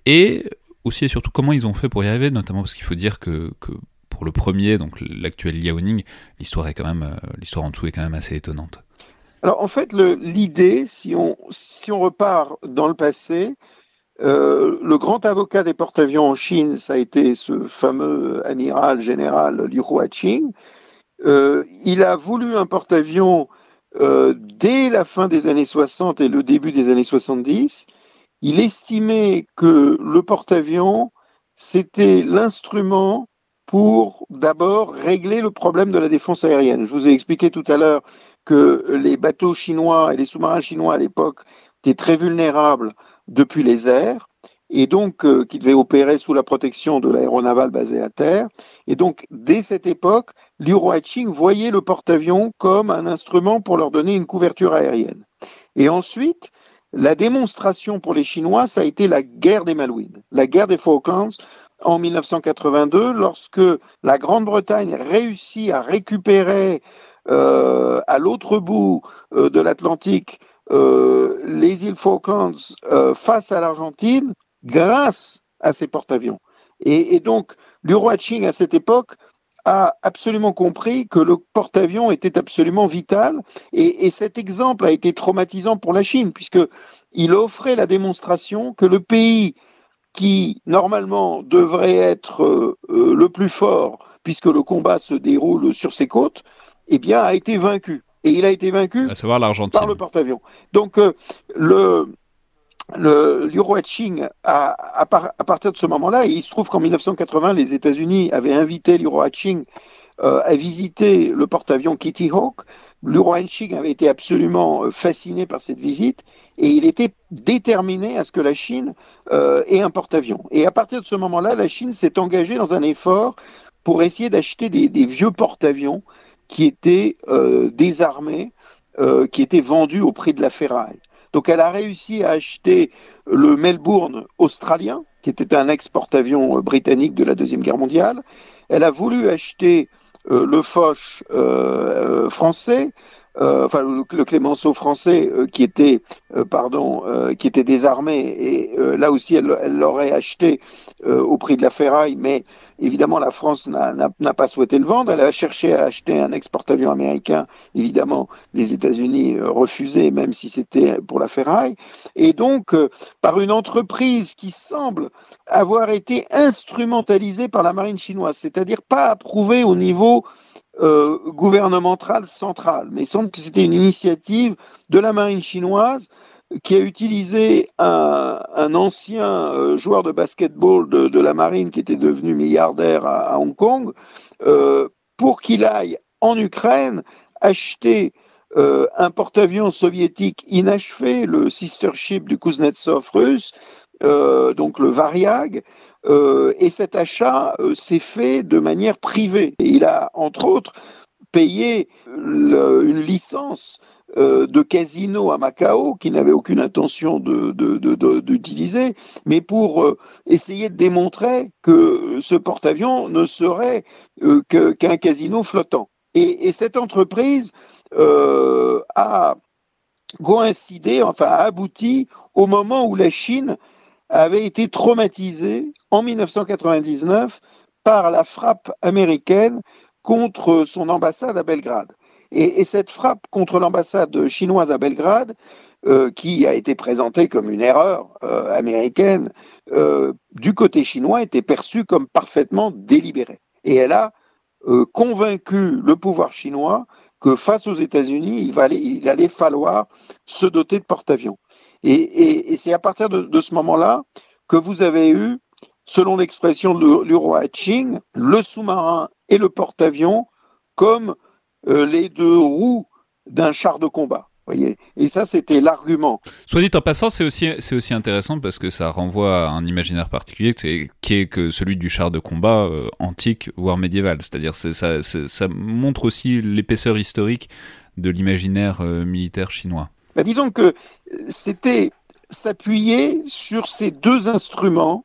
et aussi et surtout comment ils ont fait pour y arriver, notamment parce qu'il faut dire que, pour le premier, donc l'actuel Liaoning, l'histoire est quand même, euh, l'histoire en dessous est quand même assez étonnante. Alors en fait, l'idée, si on, si on repart dans le passé, euh, le grand avocat des porte-avions en Chine, ça a été ce fameux amiral général Liu Huaqing. Euh, il a voulu un porte-avions euh, dès la fin des années 60 et le début des années 70, il estimait que le porte-avions, c'était l'instrument pour d'abord régler le problème de la défense aérienne. Je vous ai expliqué tout à l'heure que les bateaux chinois et les sous-marins chinois à l'époque étaient très vulnérables depuis les airs et donc euh, qui devait opérer sous la protection de l'aéronaval basé à terre. Et donc, dès cette époque, Liu voyait le porte-avions comme un instrument pour leur donner une couverture aérienne. Et ensuite, la démonstration pour les Chinois, ça a été la guerre des Malouines, la guerre des Falklands en 1982, lorsque la Grande-Bretagne réussit à récupérer euh, à l'autre bout euh, de l'Atlantique euh, les îles Falklands euh, face à l'Argentine, grâce à ces porte-avions. Et, donc, Ching, à cette époque, a absolument compris que le porte-avions était absolument vital. Et, cet exemple a été traumatisant pour la Chine, puisqu'il offrait la démonstration que le pays qui, normalement, devrait être euh, euh, le plus fort, puisque le combat se déroule sur ses côtes, eh bien, a été vaincu. Et il a été vaincu par le porte-avions. Donc, euh, le, le Liu Ching, à, à, partir de ce moment-là, il se trouve qu'en 1980, les États-Unis avaient invité Liu Ching euh, à visiter le porte-avions Kitty Hawk. Liu Ching avait été absolument euh, fasciné par cette visite et il était déterminé à ce que la Chine euh, ait un porte-avions. Et à partir de ce moment-là, la Chine s'est engagée dans un effort pour essayer d'acheter des, des, vieux porte-avions qui étaient euh, désarmés, euh, qui étaient vendus au prix de la ferraille. Donc elle a réussi à acheter le Melbourne australien, qui était un ex-porte-avions britannique de la Deuxième Guerre mondiale. Elle a voulu acheter euh, le Foch euh, français, euh, enfin le, Clémenceau français euh, qui était, pardon, qui était désarmé et là aussi elle l'aurait acheté au prix de la ferraille, mais Évidemment, la France n'a pas souhaité le vendre. Elle a cherché à acheter un export-avion américain. Évidemment, les États-Unis euh, refusaient, même si c'était pour la ferraille. Et donc, euh, par une entreprise qui semble avoir été instrumentalisée par la marine chinoise, c'est-à-dire pas approuvée au niveau euh, gouvernemental central, mais il semble que c'était une initiative de la marine chinoise qui a utilisé un, ancien euh, joueur de basketball de, la marine qui était devenu milliardaire à, Hong Kong euh, pour qu'il aille en Ukraine acheter euh, un porte-avions soviétique inachevé, le sister ship du Kuznetsov russe, donc le Variag, et cet achat s'est fait de manière privée. Et il a, entre autres, payé une licence euh, de casino à Macao qui n'avait aucune intention d'utiliser, mais pour euh, essayer de démontrer que ce porte-avions ne serait euh, qu'un casino flottant. Et, cette entreprise a coïncidé, enfin a abouti au moment où la Chine avait été traumatisée en 1999 par la frappe américaine contre son ambassade à Belgrade. Et, cette frappe contre l'ambassade chinoise à Belgrade qui a été présenté comme une erreur américaine, du côté chinois était perçue comme parfaitement délibérée. Et elle a convaincu le pouvoir chinois que face aux États-Unis, il, allait falloir se doter de porte-avions. Et, c'est à partir de, ce moment-là que vous avez eu, selon l'expression du roi Qing, le sous-marin et le porte-avions comme euh, les deux roues d'un char de combat. Voyez et ça, c'était l'argument. Soit dit en passant, c'est aussi, c'est aussi intéressant parce que ça renvoie à un imaginaire particulier qui est que celui du char de combat euh, antique, voire médiéval. C'est-à-dire ça, ça montre aussi l'épaisseur historique de l'imaginaire euh, militaire chinois. Bah, disons que c'était s'appuyer sur ces deux instruments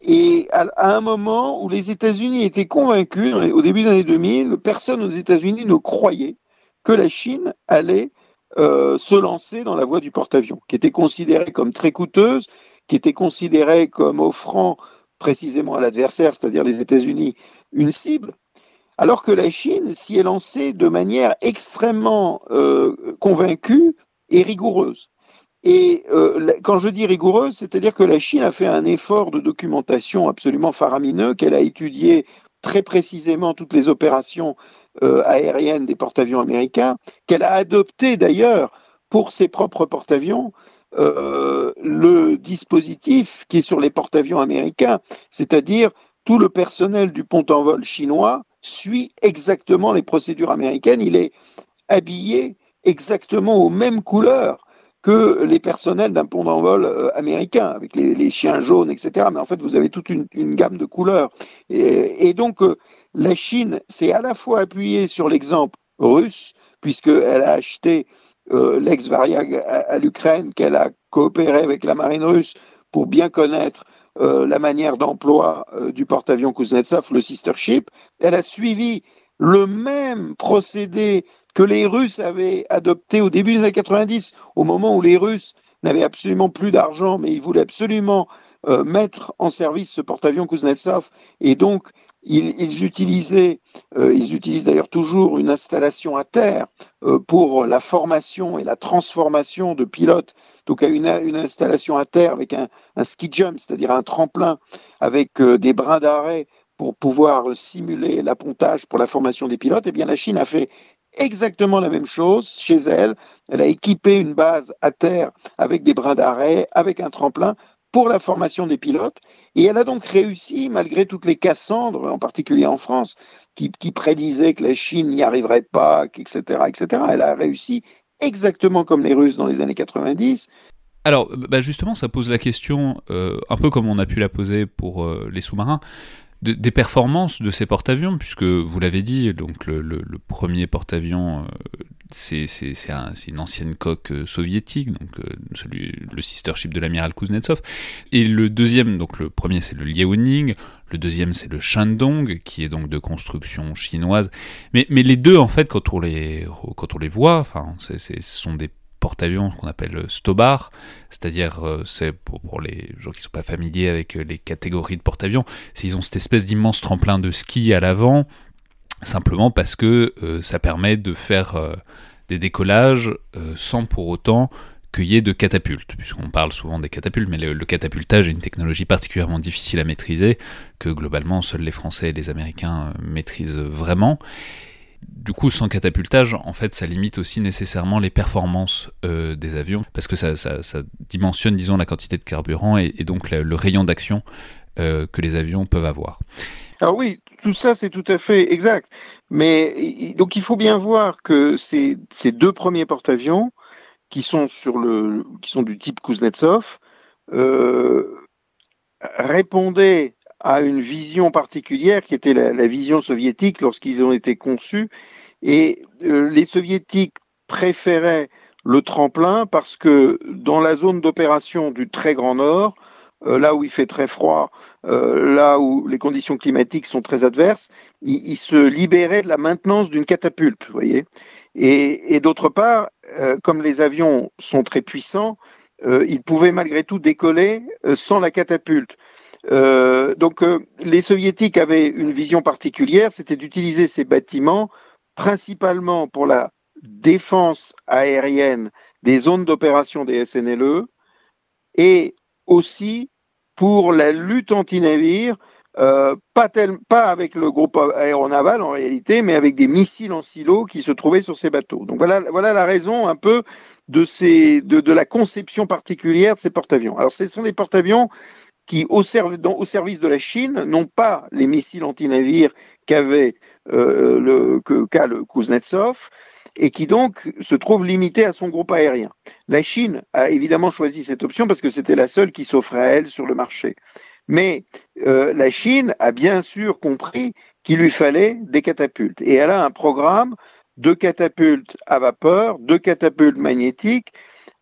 et à, un moment où les États-Unis étaient convaincus, au début des années 2000, personne aux États-Unis ne croyait que la Chine allait euh, se lancer dans la voie du porte-avions, qui était considérée comme très coûteuse, qui était considérée comme offrant précisément à l'adversaire, c'est-à-dire les États-Unis, une cible, alors que la Chine s'y est lancée de manière extrêmement euh, convaincue et rigoureuse. Et euh, quand je dis rigoureuse, c'est-à-dire que la Chine a fait un effort de documentation absolument faramineux, qu'elle a étudié très précisément toutes les opérations euh, aériennes des porte-avions américains, qu'elle a adopté d'ailleurs pour ses propres porte-avions euh, le dispositif qui est sur les porte-avions américains, c'est-à-dire tout le personnel du pont en vol chinois suit exactement les procédures américaines. Il est habillé exactement aux mêmes couleurs que les personnels d'un pont d'envol euh, américain, avec les, chiens jaunes, etc. Mais en fait, vous avez toute une, gamme de couleurs. Et, donc, euh, la Chine s'est à la fois appuyée sur l'exemple russe, puisqu'elle a acheté euh, l'ex-Variag à, l'Ukraine, qu'elle a coopéré avec la marine russe pour bien connaître la manière d'emploi du porte-avions Kuznetsov, le sister ship. Elle a suivi le même procédé que les Russes avaient adopté au début des années 90, au moment où les Russes n'avaient absolument plus d'argent, mais ils voulaient absolument euh, mettre en service ce porte-avions Kuznetsov, et donc ils, utilisaient, euh, ils utilisent d'ailleurs toujours une installation à terre euh, pour la formation et la transformation de pilotes. Donc une, une installation à terre avec un, un ski jump, c'est-à-dire un tremplin avec des brins d'arrêt pour pouvoir simuler l'appontage pour la formation des pilotes, eh bien la Chine a fait exactement la même chose chez elle. Elle a équipé une base à terre avec des brins d'arrêt, avec un tremplin pour la formation des pilotes. Et elle a donc réussi, malgré toutes les Cassandres, en particulier en France, qui, prédisaient que la Chine n'y arriverait pas, etc., etc. Elle a réussi exactement comme les Russes dans les années 90. Alors, bah justement, ça pose la question, euh, un peu comme on a pu la poser pour euh, les sous-marins des performances de ces porte-avions, puisque vous l'avez dit, donc le, premier porte-avions, euh, c'est une ancienne coque euh, soviétique, donc euh, celui, le sister ship de l'amiral Kuznetsov. Et le deuxième, donc le premier c'est le Liaoning, le deuxième c'est le Shandong, qui est donc de construction chinoise. Mais, mais les deux, en fait, quand on les, quand on les voit, enfin, ce sont des porte-avions qu'on appelle Stobar, c'est-à-dire euh, c'est pour, les gens qui ne sont pas familiers avec euh, les catégories de porte-avions, ils ont cette espèce d'immense tremplin de ski à l'avant, simplement parce que euh, ça permet de faire des décollages sans pour autant qu'il y ait de catapultes, puisqu'on parle souvent des catapultes, mais le, catapultage est une technologie particulièrement difficile à maîtriser, que globalement seuls les Français et les Américains maîtrisent vraiment du coup, sans catapultage, en fait, ça limite aussi nécessairement les performances euh, des avions, parce que ça, dimensionne, disons, la quantité de carburant et, donc le, rayon d'action euh, que les avions peuvent avoir. Alors oui, tout ça, c'est tout à fait exact. Mais donc, il faut bien voir que ces, deux premiers porte-avions, qui sont qui sont du type Kuznetsov, euh, répondaient à une vision particulière qui était la, vision soviétique lorsqu'ils ont été conçus. Et euh, les soviétiques préféraient le tremplin parce que dans la zone d'opération du très grand nord, euh, là où il fait très froid, euh, là où les conditions climatiques sont très adverses, ils, se libéraient de la maintenance d'une catapulte, voyez. Et d'autre part, comme les avions sont très puissants, ils pouvaient malgré tout décoller sans la catapulte. Euh, donc euh, les soviétiques avaient une vision particulière, c'était d'utiliser ces bâtiments principalement pour la, défense aérienne des zones d'opération des SNLE et aussi pour la lutte anti-navire, euh, pas, avec le groupe aéronaval en réalité, mais avec des missiles en silo qui se trouvaient sur ces bateaux. Donc voilà, la raison un peu de la conception particulière de ces porte-avions. Alors ce sont des porte-avions qui, au, au, service de la Chine, n'ont pas les missiles anti-navires qu'avait euh, le, que, qu'a le Kuznetsov, et qui donc se trouve limité à son groupe aérien. La Chine a évidemment choisi cette option parce que c'était la seule qui s'offrait à elle sur le marché. Mais euh, la Chine a bien sûr compris qu'il lui fallait des catapultes. Et elle a un programme de catapultes à vapeur, de catapultes magnétiques.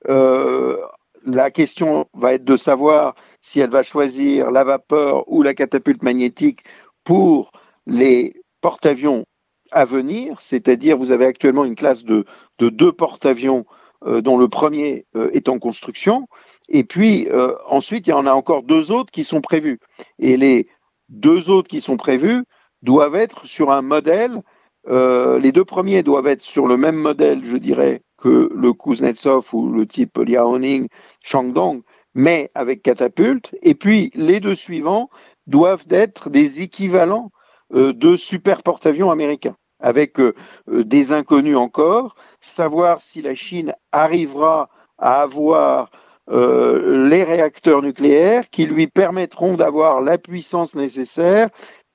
Euh, la question va être de savoir si elle va choisir la vapeur ou la catapulte magnétique pour les porte-avions à venir, c'est-à-dire vous avez actuellement une classe de, deux porte-avions euh, dont le premier euh, est en construction, et puis euh, ensuite il y en a encore deux autres qui sont prévus. Et les deux autres qui sont prévus doivent être sur un modèle, les deux premiers doivent être sur le même modèle, je dirais, que le Kuznetsov ou le type Liaoning, Shangdong, mais avec catapulte, et puis les deux suivants doivent être des équivalents euh, de super porte-avions américains, avec euh, euh, des inconnus encore, savoir si la Chine arrivera à avoir les réacteurs nucléaires qui lui permettront d'avoir la puissance nécessaire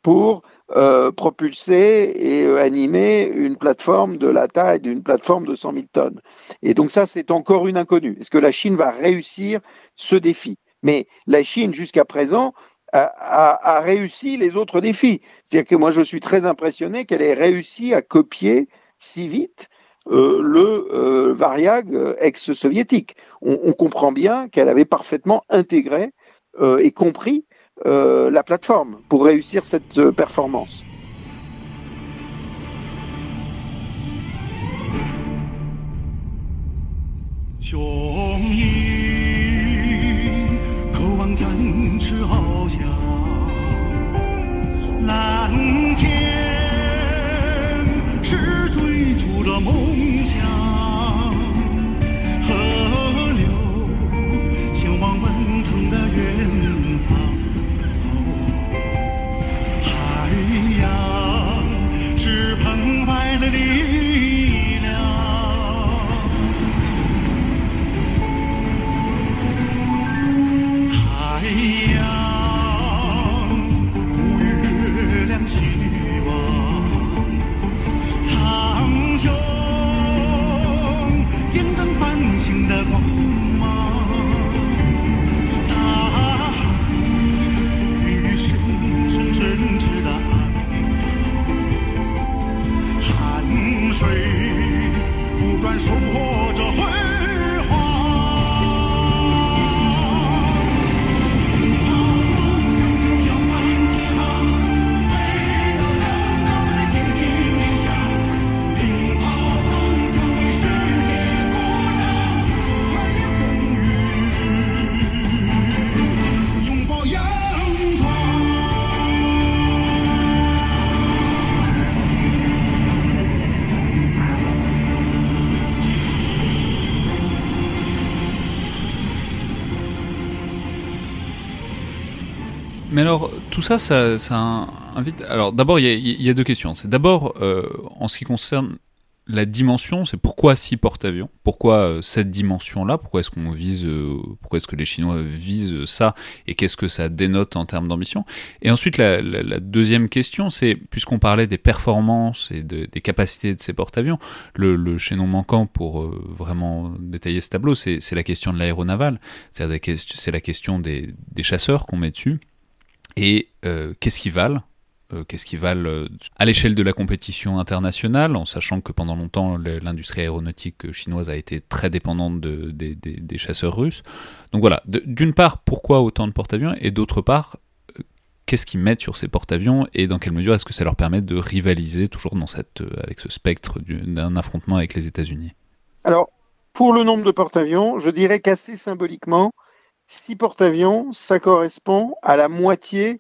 pour propulser et animer une plateforme de la taille d'une plateforme de 100 000 tonnes. Et donc ça, c'est encore une inconnue. Est-ce que la Chine va réussir ce défi? Mais la Chine, jusqu'à présent, a, réussi les autres défis. C'est-à-dire que moi, je suis très impressionné qu'elle ait réussi à copier si vite euh, le euh, Variag ex-soviétique. On, comprend bien qu'elle avait parfaitement intégré euh, et compris la plateforme pour réussir cette performance. Ça, ça, ça invite. Alors, d'abord, il y, a deux questions. C'est d'abord, euh, en ce qui concerne la dimension, c'est pourquoi six porte-avions? Pourquoi euh, cette dimension-là? Pourquoi est-ce qu'on vise euh, Pourquoi est-ce que les Chinois visent ça? Et qu'est-ce que ça dénote en termes d'ambition? Et ensuite, la, deuxième question, c'est puisqu'on parlait des performances et des capacités de ces porte-avions, le, chaînon manquant pour vraiment détailler ce tableau, c'est la question de l'aéronaval. C'est la question des chasseurs qu'on met dessus et euh, qu'est-ce qu'ils valent euh, Qu'est-ce qu'ils valent euh, à l'échelle de la compétition internationale, en sachant que pendant longtemps l'industrie aéronautique chinoise a été très dépendante des chasseurs russes. Donc voilà, d'une part, pourquoi autant de porte-avions? Et d'autre part, qu'est-ce qu'ils mettent sur ces porte-avions? Et dans quelle mesure est-ce que ça leur permet de rivaliser toujours dans cette, avec ce spectre d'un affrontement avec les États-Unis? Alors, pour le nombre de porte-avions, je dirais qu'assez symboliquement, six porte-avions, ça correspond à la moitié,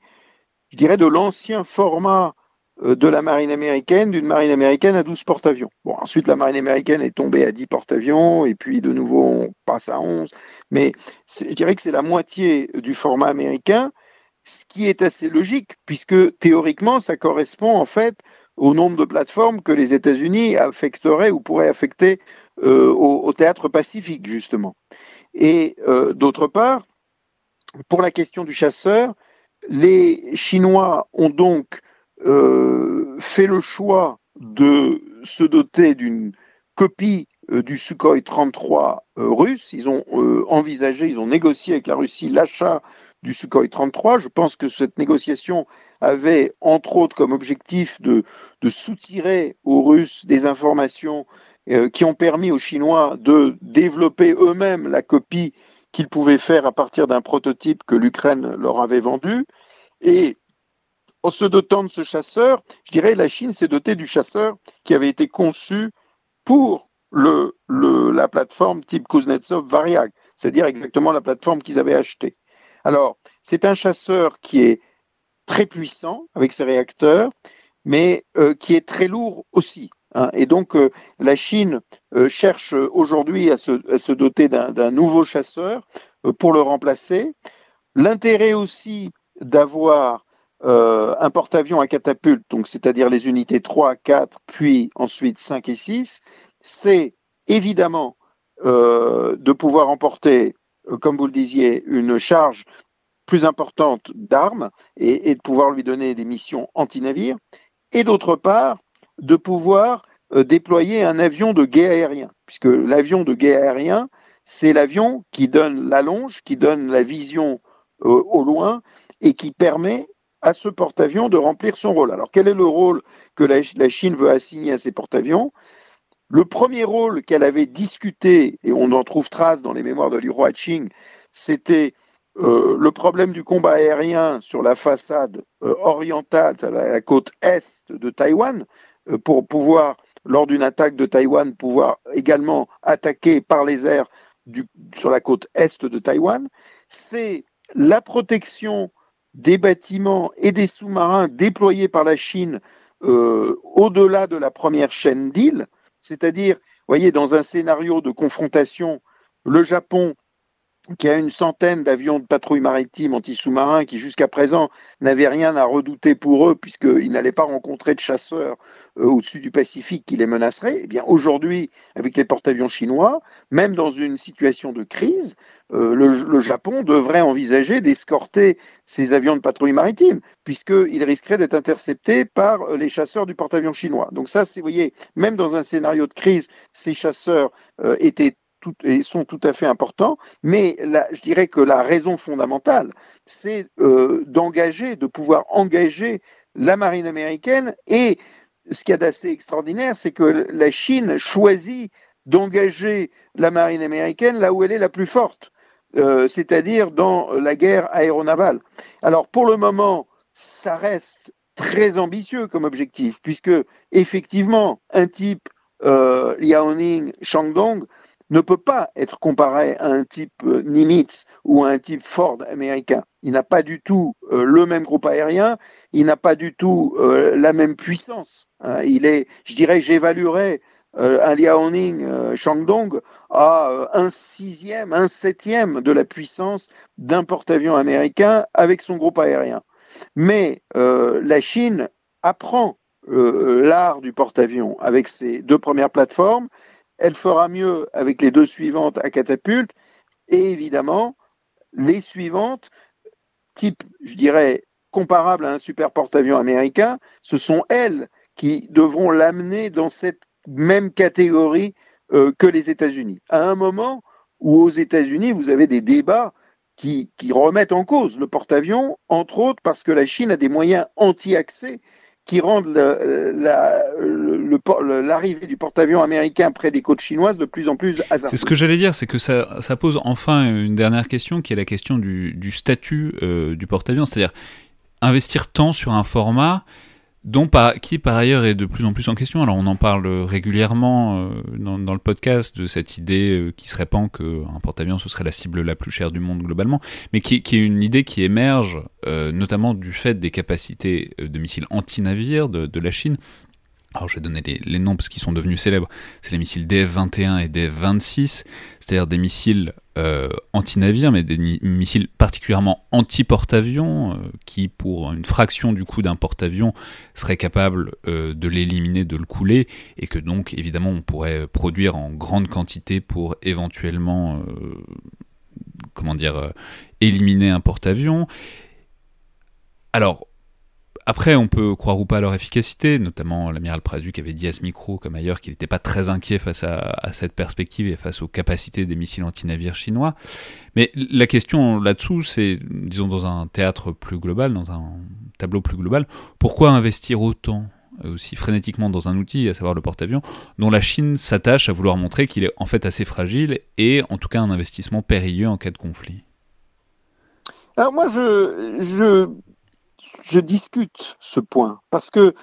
je dirais, de l'ancien format euh, de la marine américaine, d'une marine américaine à 12 porte-avions. Bon, ensuite, la marine américaine est tombée à 10 porte-avions, et puis de nouveau, on passe à 11. Mais je dirais que c'est la moitié du format américain, ce qui est assez logique, puisque théoriquement, ça correspond en fait au nombre de plateformes que les États-Unis affecteraient ou pourraient affecter euh, au, théâtre pacifique, justement. Et euh, d'autre part, pour la question du chasseur, les Chinois ont donc euh, fait le choix de se doter d'une copie euh, du Sukhoi 33 euh, russe. Ils ont envisagé, ils ont négocié avec la Russie l'achat du Sukhoi 33. Je pense que cette négociation avait entre autres comme objectif de soutirer aux Russes des informations qui ont permis aux Chinois de développer eux-mêmes la copie qu'ils pouvaient faire à partir d'un prototype que l'Ukraine leur avait vendu. Et en se dotant de ce chasseur, je dirais la Chine s'est dotée du chasseur qui avait été conçu pour le, la plateforme type Kuznetsov Variag, c'est-à-dire exactement la plateforme qu'ils avaient achetée. Alors, c'est un chasseur qui est très puissant avec ses réacteurs, mais euh, qui est très lourd aussi. Hein. Et donc, euh, la Chine euh, cherche aujourd'hui à se, doter d'un nouveau chasseur pour le remplacer. L'intérêt aussi d'avoir euh, un porte-avions à catapulte, c'est-à-dire les unités 3, 4, puis ensuite 5 et 6, c'est évidemment euh, de pouvoir emporter, euh, comme vous le disiez, une charge plus importante d'armes et, de pouvoir lui donner des missions anti-navires, et d'autre part, de pouvoir déployer un avion de guet aérien, puisque l'avion de guet aérien, c'est l'avion qui donne la longe, qui donne la vision au loin et qui permet à ce porte-avions de remplir son rôle. Alors quel est le rôle que la, Chine veut assigner à ces porte-avions? Le premier rôle qu'elle avait discuté, et on en trouve trace dans les mémoires de Liu Huaqing, c'était euh, le problème du combat aérien sur la façade euh, orientale, la, côte est de Taïwan, euh, pour pouvoir, lors d'une attaque de Taïwan, pouvoir également attaquer par les airs sur la côte est de Taïwan. C'est la protection des bâtiments et des sous-marins déployés par la Chine euh, au-delà de la première chaîne d'îles, c'est-à-dire, voyez, dans un scénario de confrontation, le Japon qui a une centaine d'avions de patrouille maritime anti-sous-marins qui jusqu'à présent n'avaient rien à redouter pour eux puisqu'ils n'allaient pas rencontrer de chasseurs euh, au-dessus du Pacifique qui les menaceraient, eh bien aujourd'hui, avec les porte-avions chinois, même dans une situation de crise, euh, le, Japon devrait envisager d'escorter ces avions de patrouille maritime puisqu'ils risqueraient d'être interceptés par euh, les chasseurs du porte-avions chinois. Donc ça, vous voyez, même dans un scénario de crise, ces chasseurs étaient et sont tout à fait importants, mais je dirais que la raison fondamentale, c'est euh, d'engager, de pouvoir engager la marine américaine. Et ce qu'il y a d'assez extraordinaire, c'est que la Chine choisit d'engager la marine américaine là où elle est la plus forte, euh, c'est-à-dire dans la guerre aéronavale. Alors pour le moment, ça reste très ambitieux comme objectif, puisque effectivement, un type euh, Liaoning Shandong ne peut pas être comparé à un type euh, Nimitz ou à un type Ford américain. Il n'a pas du tout euh, le même groupe aérien, il n'a pas du tout euh, la même puissance. Hein. Il est, je dirais, j'évaluerais un Liaoning Shandong à un sixième, un septième de la puissance d'un porte-avions américain avec son groupe aérien. Mais la Chine apprend l'art du porte-avions avec ses deux premières plateformes elle fera mieux avec les deux suivantes à catapulte. Et évidemment, les suivantes, type, je dirais, comparable à un super porte-avions américain, ce sont elles qui devront l'amener dans cette même catégorie euh, que les États-Unis. À un moment où aux États-Unis, vous avez des débats qui, qui remettent en cause le porte-avions, entre autres parce que la Chine a des moyens anti-accès qui rendent l'arrivée du porte-avions américain près des côtes chinoises de plus en plus hasardeuse. C'est ce que j'allais dire, c'est que ça, pose enfin une dernière question qui est la question du, statut euh, du porte-avions, c'est-à-dire investir tant sur un format dont par, qui par ailleurs est de plus en plus en question. Alors on en parle régulièrement euh, dans, dans, le podcast de cette idée euh, qui se répand qu'un porte-avions ce serait la cible la plus chère du monde globalement, mais qui, est une idée qui émerge euh, notamment du fait des capacités de missiles anti-navires de, la Chine alors je vais donner les, noms parce qu'ils sont devenus célèbres, c'est les missiles DF-21 et DF-26, c'est-à-dire des missiles euh, anti-navires, mais des missiles particulièrement anti-porte-avions, euh, qui pour une fraction du coût d'un porte-avions seraient capables euh, de l'éliminer, de le couler, et que donc évidemment on pourrait produire en grande quantité pour éventuellement, comment dire, éliminer un porte-avions. Alors, après, on peut croire ou pas à leur efficacité, notamment l'amiral Praduc avait dit à ce micro, comme ailleurs, qu'il n'était pas très inquiet face à, cette perspective et face aux capacités des missiles anti-navires chinois. Mais la question là-dessous, c'est, disons, dans un théâtre plus global, dans un tableau plus global, pourquoi investir autant euh, aussi frénétiquement dans un outil, à savoir le porte-avions, dont la Chine s'attache à vouloir montrer qu'il est en fait assez fragile et en tout cas un investissement périlleux en cas de conflit? Alors moi, je, je je discute ce point parce que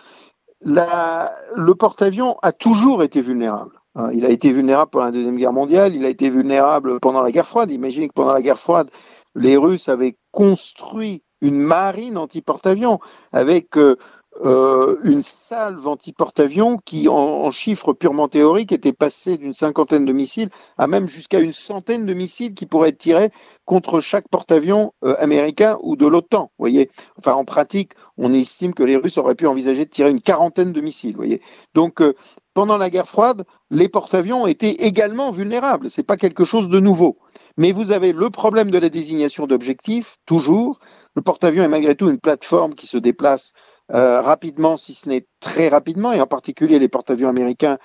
le porte-avions a toujours été vulnérable. Hein, il a été vulnérable pendant la Deuxième Guerre mondiale, il a été vulnérable pendant la guerre froide. Imaginez que pendant la guerre froide, les Russes avaient construit une marine anti-porte-avions avec euh, euh, une salve anti-porte-avions qui, en, chiffres purement théoriques, était passée d'une cinquantaine de missiles à même jusqu'à une centaine de missiles qui pourraient être tirés contre chaque porte-avions euh, américain ou de l'OTAN. Voyez, enfin en pratique, on estime que les Russes auraient pu envisager de tirer une quarantaine de missiles. Voyez, donc euh, pendant la guerre froide, les porte-avions étaient également vulnérables. C'est pas quelque chose de nouveau. Mais vous avez le problème de la désignation d'objectifs, toujours. Le porte-avions est malgré tout une plateforme qui se déplace euh, rapidement, si ce n'est très rapidement, et en particulier les porte-avions américains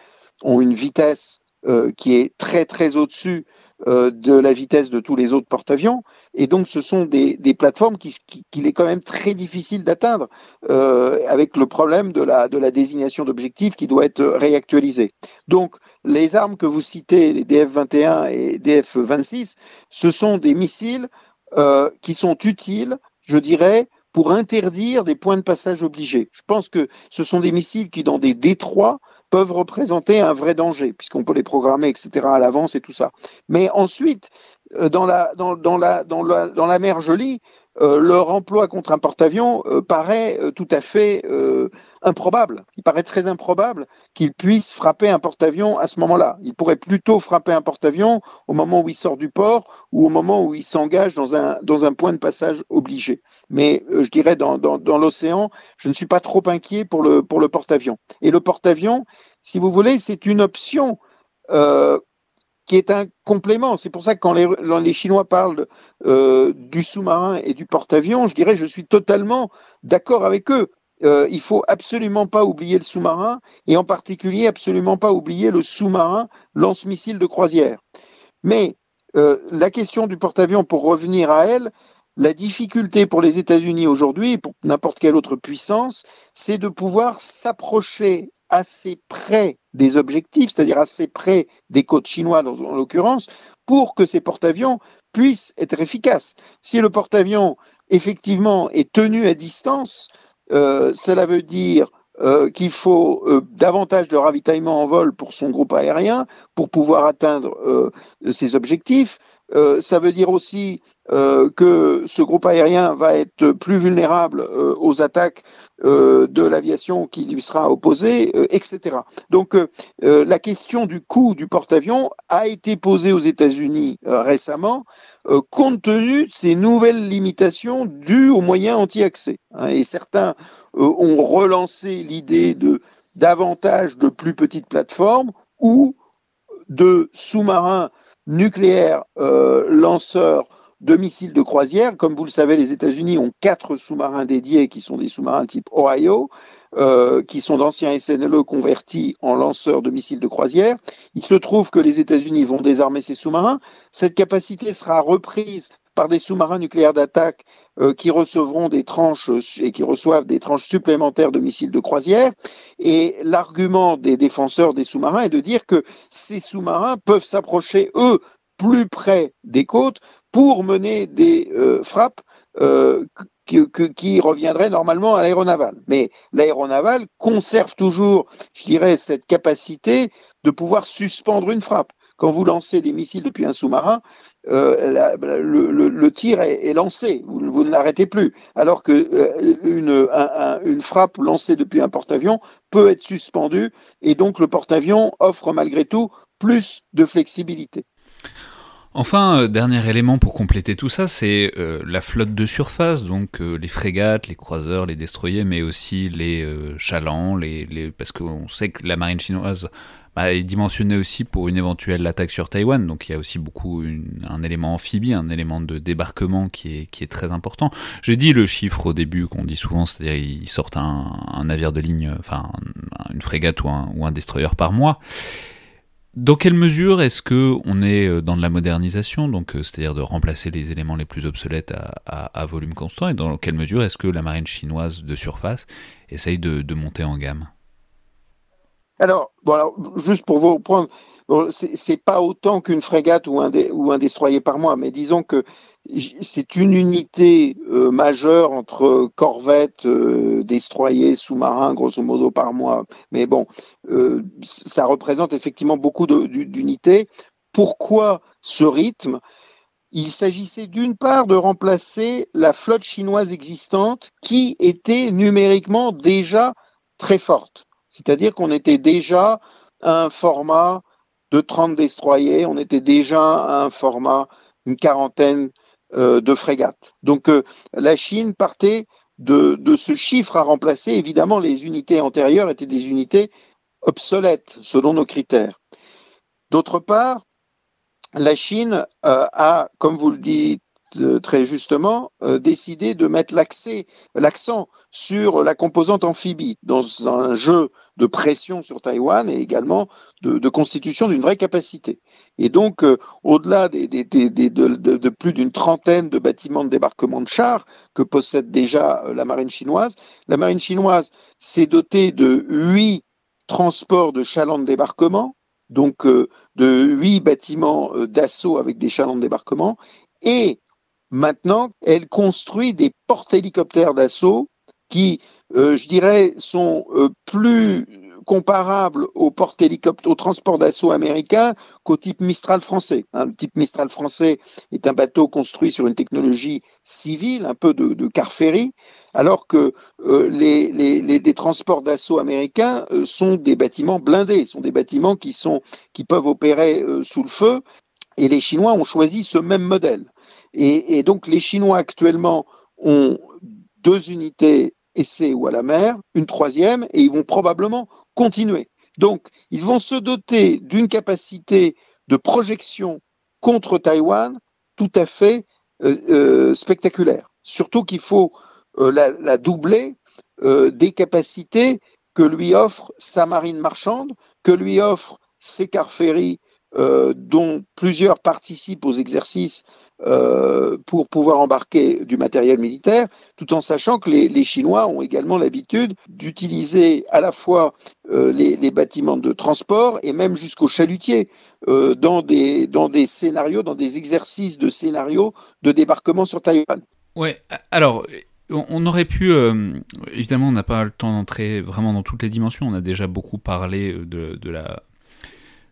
ont une vitesse euh, qui est très très au-dessus euh, de la vitesse de tous les autres porte-avions, et donc ce sont des, des plateformes qu'il qui, qui est quand même très difficile d'atteindre, avec le problème de la, de la désignation d'objectifs qui doit être réactualisée. Donc les armes que vous citez, les DF-21 et DF-26, ce sont des missiles qui sont utiles, je dirais, pour interdire des points de passage obligés. Je pense que ce sont des missiles qui, dans des détroits, peuvent représenter un vrai danger, puisqu'on peut les programmer, etc., à l'avance et tout ça. Mais ensuite, euh, dans la, dans, la mer Jolie, euh, leur emploi contre un porte-avions euh, paraît euh, tout à fait improbable. Il paraît très improbable qu'ils puissent frapper un porte-avions à ce moment-là. Ils pourraient plutôt frapper un porte-avions au moment où il sort du port ou au moment où il s'engage dans un, dans un point de passage obligé. Mais je dirais dans, dans, dans l'océan, je ne suis pas trop inquiet pour le, pour le porte-avions. Et le porte-avions, si vous voulez, c'est une option qui est un complément. C'est pour ça que quand les, Chinois parlent euh, du sous-marin et du porte-avions, je dirais je suis totalement d'accord avec eux. Euh, il faut absolument pas oublier le sous-marin et en particulier absolument pas oublier le sous-marin lance-missile de croisière. Mais euh, la question du porte-avions, pour revenir à elle, la difficulté pour les États-Unis aujourd'hui, et pour n'importe quelle autre puissance, c'est de pouvoir s'approcher assez près des objectifs, c'est-à-dire assez près des côtes chinoises en l'occurrence, pour que ces porte-avions puissent être efficaces. Si le porte-avions effectivement est tenu à distance, euh, cela veut dire euh, qu'il faut euh, davantage de ravitaillement en vol pour son groupe aérien pour pouvoir atteindre ses objectifs. Ça veut dire aussi que ce groupe aérien va être plus vulnérable aux attaques de l'aviation qui lui sera opposée, etc. Donc la question du coût du porte-avions a été posée aux États-Unis récemment, compte tenu de ces nouvelles limitations dues aux moyens anti-accès. Hein, et certains ont relancé l'idée de davantage de plus petites plateformes ou de sous-marins nucléaire euh, lanceur de missiles de croisière. Comme vous le savez, les États-Unis ont quatre sous-marins dédiés qui sont des sous-marins type Ohio, euh, qui sont d'anciens SNLE convertis en lanceurs de missiles de croisière. Il se trouve que les États-Unis vont désarmer ces sous-marins. Cette capacité sera reprise par des sous-marins nucléaires d'attaque euh, qui recevront des tranches et qui reçoivent des tranches supplémentaires de missiles de croisière. Et l'argument des défenseurs des sous-marins est de dire que ces sous-marins peuvent s'approcher, eux, plus près des côtes pour mener des euh, frappes euh, qui reviendrait normalement à l'aéronaval. Mais l'aéronaval conserve toujours, je dirais, cette capacité de pouvoir suspendre une frappe. Quand vous lancez des missiles depuis un sous-marin, euh, le, tir est, lancé, vous, ne l'arrêtez plus. Alors que frappe lancée depuis un porte-avions peut être suspendue et donc le porte-avions offre malgré tout plus de flexibilité. Enfin, euh, dernier élément pour compléter tout ça, c'est euh, la flotte de surface, donc euh, les frégates, les croiseurs, les destroyers, mais aussi les chalands, les, les... parce qu'on sait que la marine chinoise bah, est dimensionnée aussi pour une éventuelle attaque sur Taïwan, donc il y a aussi beaucoup un élément amphibie, un élément de débarquement qui est, très important. J'ai dit le chiffre au début qu'on dit souvent, c'est-à-dire ils sortent un, un, navire de ligne, enfin une frégate ou un, ou un destroyer par mois. Dans quelle mesure est-ce que on est euh, dans de la modernisation, donc euh, c'est-à-dire de remplacer les éléments les plus obsolètes à, volume constant, et dans quelle mesure est-ce que la marine chinoise de surface essaye de monter en gamme? Alors, juste pour vous prendre, c'est pas autant qu'une frégate ou un, ou un destroyer par mois, mais disons que c'est une unité euh, majeure entre corvettes, euh, destroyers, sous-marins, grosso modo par mois. Mais bon, euh, ça représente effectivement beaucoup d'unités. Pourquoi ce rythme? Il s'agissait d'une part de remplacer la flotte chinoise existante qui était numériquement déjà très forte. C'est-à-dire qu'on était déjà à un format de 30 destroyers, on était déjà à un format, une quarantaine euh, de frégates. Donc euh, la Chine partait de, ce chiffre à remplacer. Évidemment, les unités antérieures étaient des unités obsolètes selon nos critères. D'autre part, la Chine euh, a, comme vous le dites très justement décidé de mettre l'accent sur la composante amphibie dans un jeu de pression sur Taïwan et également de, constitution d'une vraie capacité. Et donc, euh, au-delà de, plus d'une trentaine de bâtiments de débarquement de chars que possède déjà la marine chinoise, la marine chinoise s'est dotée de huit transports de chalands de débarquement, donc de huit bâtiments d'assaut avec des chalands de débarquement, et Maintenant, elle construit des porte-hélicoptères d'assaut qui, euh, je dirais, sont euh, plus comparables au porte-hélicoptère, au transport d'assaut américain qu'au type Mistral français. Hein. le type Mistral français est un bateau construit sur une technologie civile, un peu de, car ferry, alors que euh, les, les, transports d'assaut américains sont des bâtiments blindés, sont des bâtiments qui, sont, qui peuvent opérer sous le feu. Et les Chinois ont choisi ce même modèle. Et, donc les Chinois actuellement ont deux unités essais ou à la mer, une troisième, et ils vont probablement continuer. Donc ils vont se doter d'une capacité de projection contre Taïwan tout à fait euh, euh, spectaculaire. Surtout qu'il faut euh, la, doubler des capacités que lui offre sa marine marchande, que lui offrent ses cars ferry dont plusieurs participent aux exercices euh, pour pouvoir embarquer du matériel militaire, tout en sachant que les, Chinois ont également l'habitude d'utiliser à la fois euh, les, bâtiments de transport et même jusqu'aux chalutiers euh, dans, des, dans des scénarios, dans des exercices de scénarios de débarquement sur Taïwan. Ouais, alors on aurait pu, évidemment, on n'a pas le temps d'entrer vraiment dans toutes les dimensions. On a déjà beaucoup parlé de la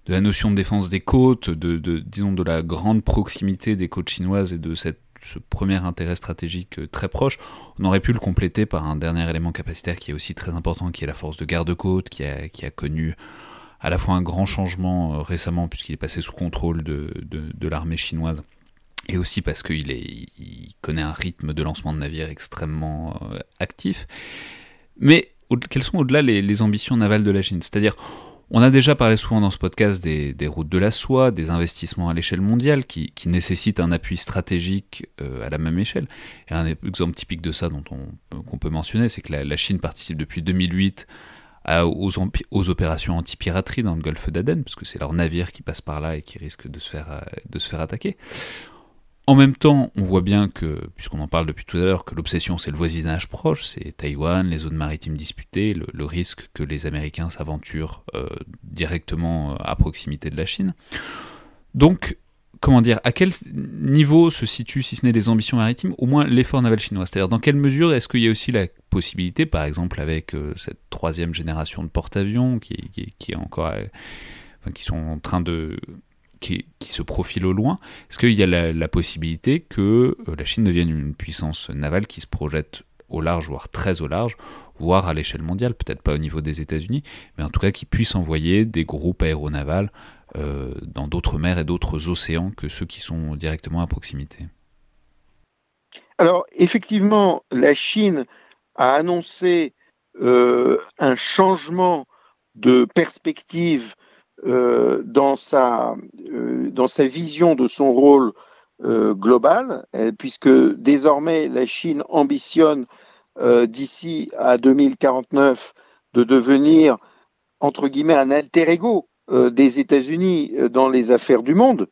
de la notion de défense des côtes, de, disons de la grande proximité des côtes chinoises et de cette, ce premier intérêt stratégique euh, très proche, on aurait pu le compléter par un dernier élément capacitaire qui est aussi très important, qui est la force de garde-côte, qui a, qui a connu à la fois un grand changement euh, récemment puisqu'il est passé sous contrôle de, de, l'armée chinoise et aussi parce qu'il il connaît un rythme de lancement de navires extrêmement euh, actif. Mais quelles sont au-delà les, les ambitions navales de la Chine? C'est-à-dire, on a déjà parlé souvent dans ce podcast des, routes de la soie, des investissements à l'échelle mondiale qui, nécessitent un appui stratégique euh, à la même échelle. Et un exemple typique de ça qu'on peut mentionner, c'est que la, Chine participe depuis 2008 aux, opérations anti-piraterie dans le golfe d'Aden, parce que c'est leur navire qui passe par là et qui risque de se faire, euh, de se faire attaquer. En même temps, on voit bien que, puisqu'on en parle depuis tout à l'heure, que l'obsession c'est le voisinage proche, c'est Taïwan, les zones maritimes disputées, le, risque que les Américains s'aventurent euh, directement euh, à proximité de la Chine. Donc, comment dire, à quel niveau se situent, si ce n'est les ambitions maritimes, au moins l'effort naval chinois? C'est-à-dire, dans quelle mesure est-ce qu'il y a aussi la possibilité, par exemple, avec euh, cette troisième génération de porte-avions qui, est encore. Qui sont en train de. Qui, se profilent au loin, est-ce qu'il y a la, possibilité que euh, la Chine devienne une puissance navale qui se projette au large, voire très au large, voire à l'échelle mondiale, peut-être pas au niveau des États-Unis, mais en tout cas qui puisse envoyer des groupes aéronavals euh, dans d'autres mers et d'autres océans que ceux qui sont directement à proximité? Alors effectivement, la Chine a annoncé euh, un changement de perspective dans, sa, dans sa vision de son rôle global, puisque désormais la Chine ambitionne d'ici à 2049 de devenir entre guillemets un alter ego euh, des États-Unis euh, dans les affaires du monde.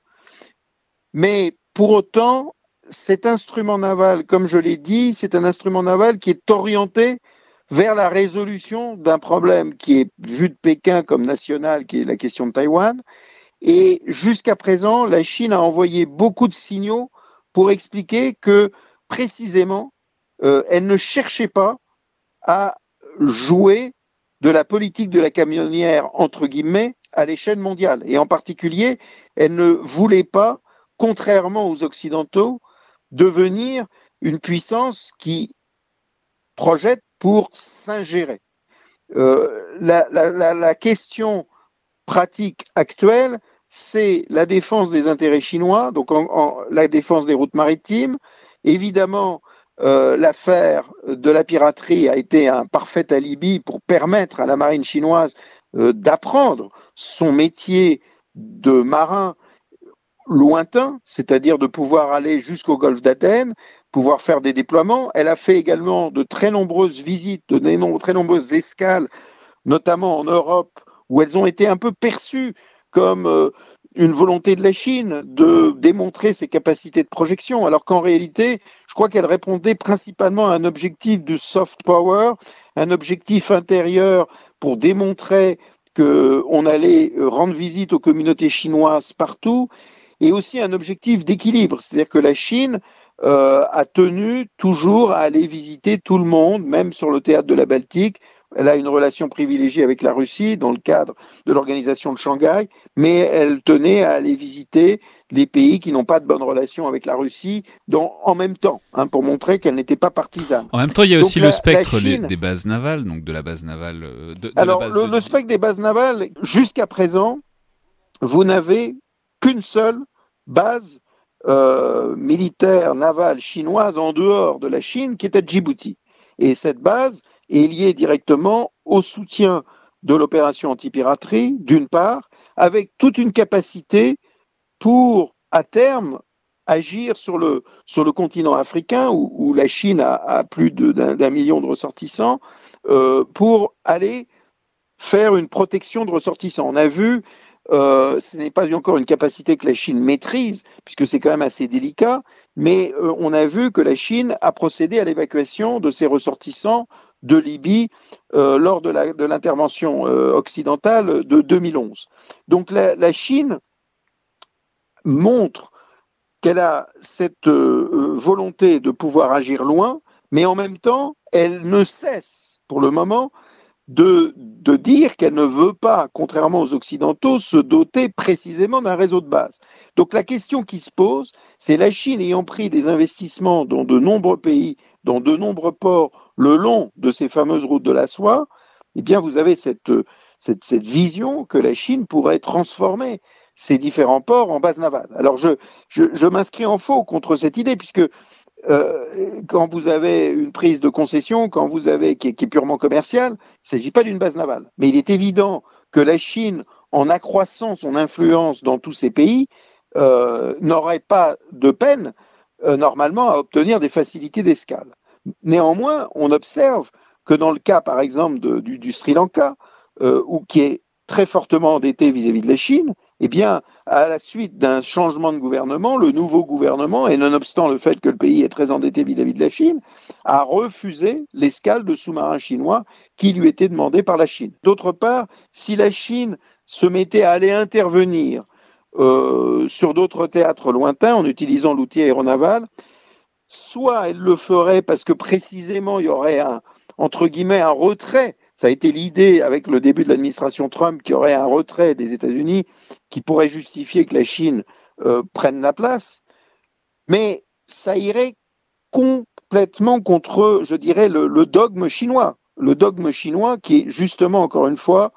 Mais pour autant, cet instrument naval, comme je l'ai dit, c'est un instrument naval qui est orienté vers la résolution d'un problème qui est vu de Pékin comme national, qui est la question de Taïwan. Et jusqu'à présent, la Chine a envoyé beaucoup de signaux pour expliquer que précisément, euh, elle ne cherchait pas à jouer de la politique de la camionnière, entre guillemets, à l'échelle mondiale. Et en particulier, elle ne voulait pas, contrairement aux Occidentaux, devenir une puissance qui projette pour s'ingérer. Euh, la, question pratique actuelle, c'est la défense des intérêts chinois, donc la défense des routes maritimes. Évidemment, euh, l'affaire de la piraterie a été un parfait alibi pour permettre à la marine chinoise euh, d'apprendre son métier de marin lointain, c'est-à-dire de pouvoir aller jusqu'au golfe d'Athènes, pouvoir faire des déploiements. Elle a fait également de très nombreuses visites, de très nombreuses escales, notamment en Europe, où elles ont été un peu perçues comme euh, une volonté de la Chine de démontrer ses capacités de projection, alors qu'en réalité, je crois qu'elle répondait principalement à un objectif de soft power, un objectif intérieur pour démontrer qu'on allait rendre visite aux communautés chinoises partout, et aussi un objectif d'équilibre, c'est-à-dire que la Chine euh, a tenu toujours à aller visiter tout le monde, même sur le théâtre de la Baltique, elle a une relation privilégiée avec la Russie dans le cadre de l'organisation de Shanghai, mais elle tenait à aller visiter les pays qui n'ont pas de bonne relation avec la Russie en même temps, hein, pour montrer qu'elle n'était pas partisane. En même temps, il y a aussi le spectre des bases navales, donc de la base navale. Euh, de, Alors, le, spectre des bases navales, jusqu'à présent, vous n'avez qu'une seule base euh, militaire navale chinoise en dehors de la Chine, qui est à Djibouti. Et cette base est liée directement au soutien de l'opération anti-piraterie, d'une part, avec toute une capacité pour, à terme, agir sur le, sur le continent africain, où, la Chine a, plus d'un million de ressortissants, euh, pour aller faire une protection de ressortissants. On a vu euh, ce n'est pas encore une capacité que la Chine maîtrise, puisque c'est quand même assez délicat, mais euh, on a vu que la Chine a procédé à l'évacuation de ses ressortissants de Libye euh, lors de l'intervention occidentale de 2011. Donc la, Chine montre qu'elle a cette volonté de pouvoir agir loin, mais en même temps, elle ne cesse pour le moment de, dire qu'elle ne veut pas, contrairement aux Occidentaux, se doter précisément d'un réseau de base. Donc la question qui se pose, c'est la Chine ayant pris des investissements dans de nombreux pays, dans de nombreux ports, le long de ces fameuses routes de la soie, eh bien vous avez cette, cette, cette vision que la Chine pourrait transformer ces différents ports en base navale. Alors je, je, je m'inscris en faux contre cette idée, puisque euh, quand vous avez une prise de concession, quand vous avez qui est, purement commerciale, il ne s'agit pas d'une base navale. Mais il est évident que la Chine, en accroissant son influence dans tous ces pays, euh, n'aurait pas de peine euh, normalement à obtenir des facilités d'escale. Néanmoins, on observe que dans le cas, par exemple, du, du, Sri Lanka, ou qui est très fortement endetté vis-à-vis de la Chine, eh bien, à la suite d'un changement de gouvernement, le nouveau gouvernement, et nonobstant le fait que le pays est très endetté vis-à-vis de la Chine, a refusé l'escale de sous-marins chinois qui lui était demandée par la Chine. D'autre part, si la Chine se mettait à aller intervenir euh, sur d'autres théâtres lointains en utilisant l'outil aéronaval. Soit elle le ferait parce que précisément il y aurait un, entre guillemets, un retrait. Ça a été l'idée avec le début de l'administration Trump qu'il y aurait un retrait des États-Unis qui pourrait justifier que la Chine euh, prenne la place. Mais ça irait complètement contre, je dirais, le, dogme chinois. Le dogme chinois qui est justement, encore une fois,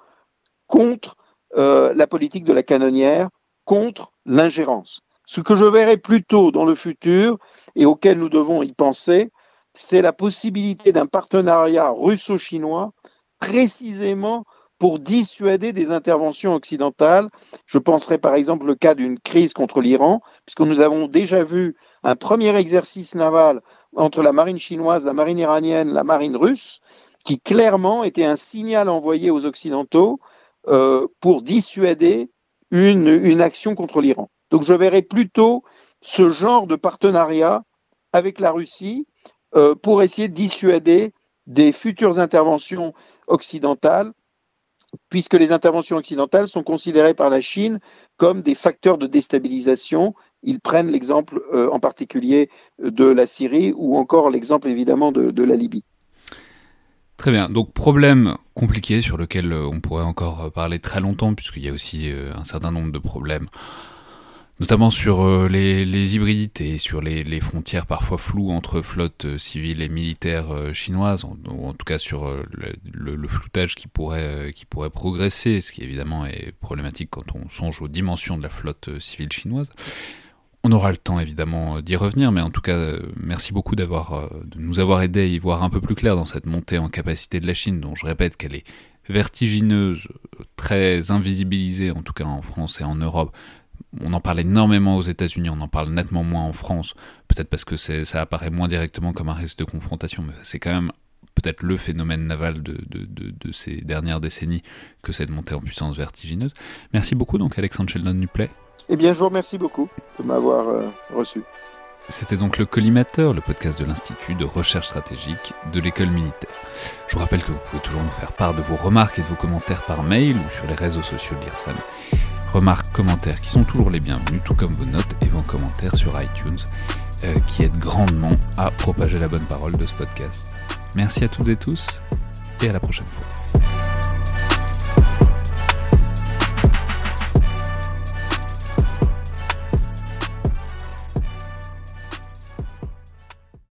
contre euh, la politique de la canonnière, contre l'ingérence. Ce que je verrai plutôt dans le futur et auquel nous devons y penser, c'est la possibilité d'un partenariat russo-chinois précisément pour dissuader des interventions occidentales. Je penserai par exemple le cas d'une crise contre l'Iran, puisque nous avons déjà vu un premier exercice naval entre la marine chinoise, la marine iranienne, la marine russe, qui clairement était un signal envoyé aux Occidentaux euh, pour dissuader une, action contre l'Iran. Donc je verrai plutôt ce genre de partenariat avec la Russie euh, pour essayer de dissuader des futures interventions occidentales, puisque les interventions occidentales sont considérées par la Chine comme des facteurs de déstabilisation. Ils prennent l'exemple euh, en particulier de la Syrie ou encore l'exemple évidemment de, la Libye. Très bien, donc problème compliqué sur lequel euh, on pourrait encore parler très longtemps, puisqu'il y a aussi un certain nombre de problèmes notamment sur euh, les, hybridités, sur les, frontières parfois floues entre flottes euh, civiles et militaires euh, chinoises, ou en tout cas sur le, floutage qui pourrait, qui pourrait progresser, ce qui évidemment est problématique quand on songe aux dimensions de la flotte civile chinoise. On aura le temps évidemment d'y revenir, mais en tout cas, merci beaucoup d'avoir, de nous avoir aidé à y voir un peu plus clair dans cette montée en capacité de la Chine, dont je répète qu'elle est vertigineuse, très invisibilisée, en tout cas en France et en Europe, on en parle énormément aux États-Unis, on en parle nettement moins en France, peut-être parce que ça apparaît moins directement comme un risque de confrontation, mais c'est quand même peut-être le phénomène naval de, ces dernières décennies que cette montée en puissance vertigineuse. Merci beaucoup donc Alexandre Sheldon Duplay. Eh bien je vous remercie beaucoup de m'avoir euh, reçu. C'était donc le Collimateur, le podcast de l'Institut de recherche stratégique de l'école militaire. Je vous rappelle que vous pouvez toujours nous faire part de vos remarques et de vos commentaires par mail ou sur les réseaux sociaux de l'IRSAM remarques, commentaires qui sont toujours les bienvenus, tout comme vos notes et vos commentaires sur iTunes, euh, qui aident grandement à propager la bonne parole de ce podcast. Merci à toutes et tous, et à la prochaine fois.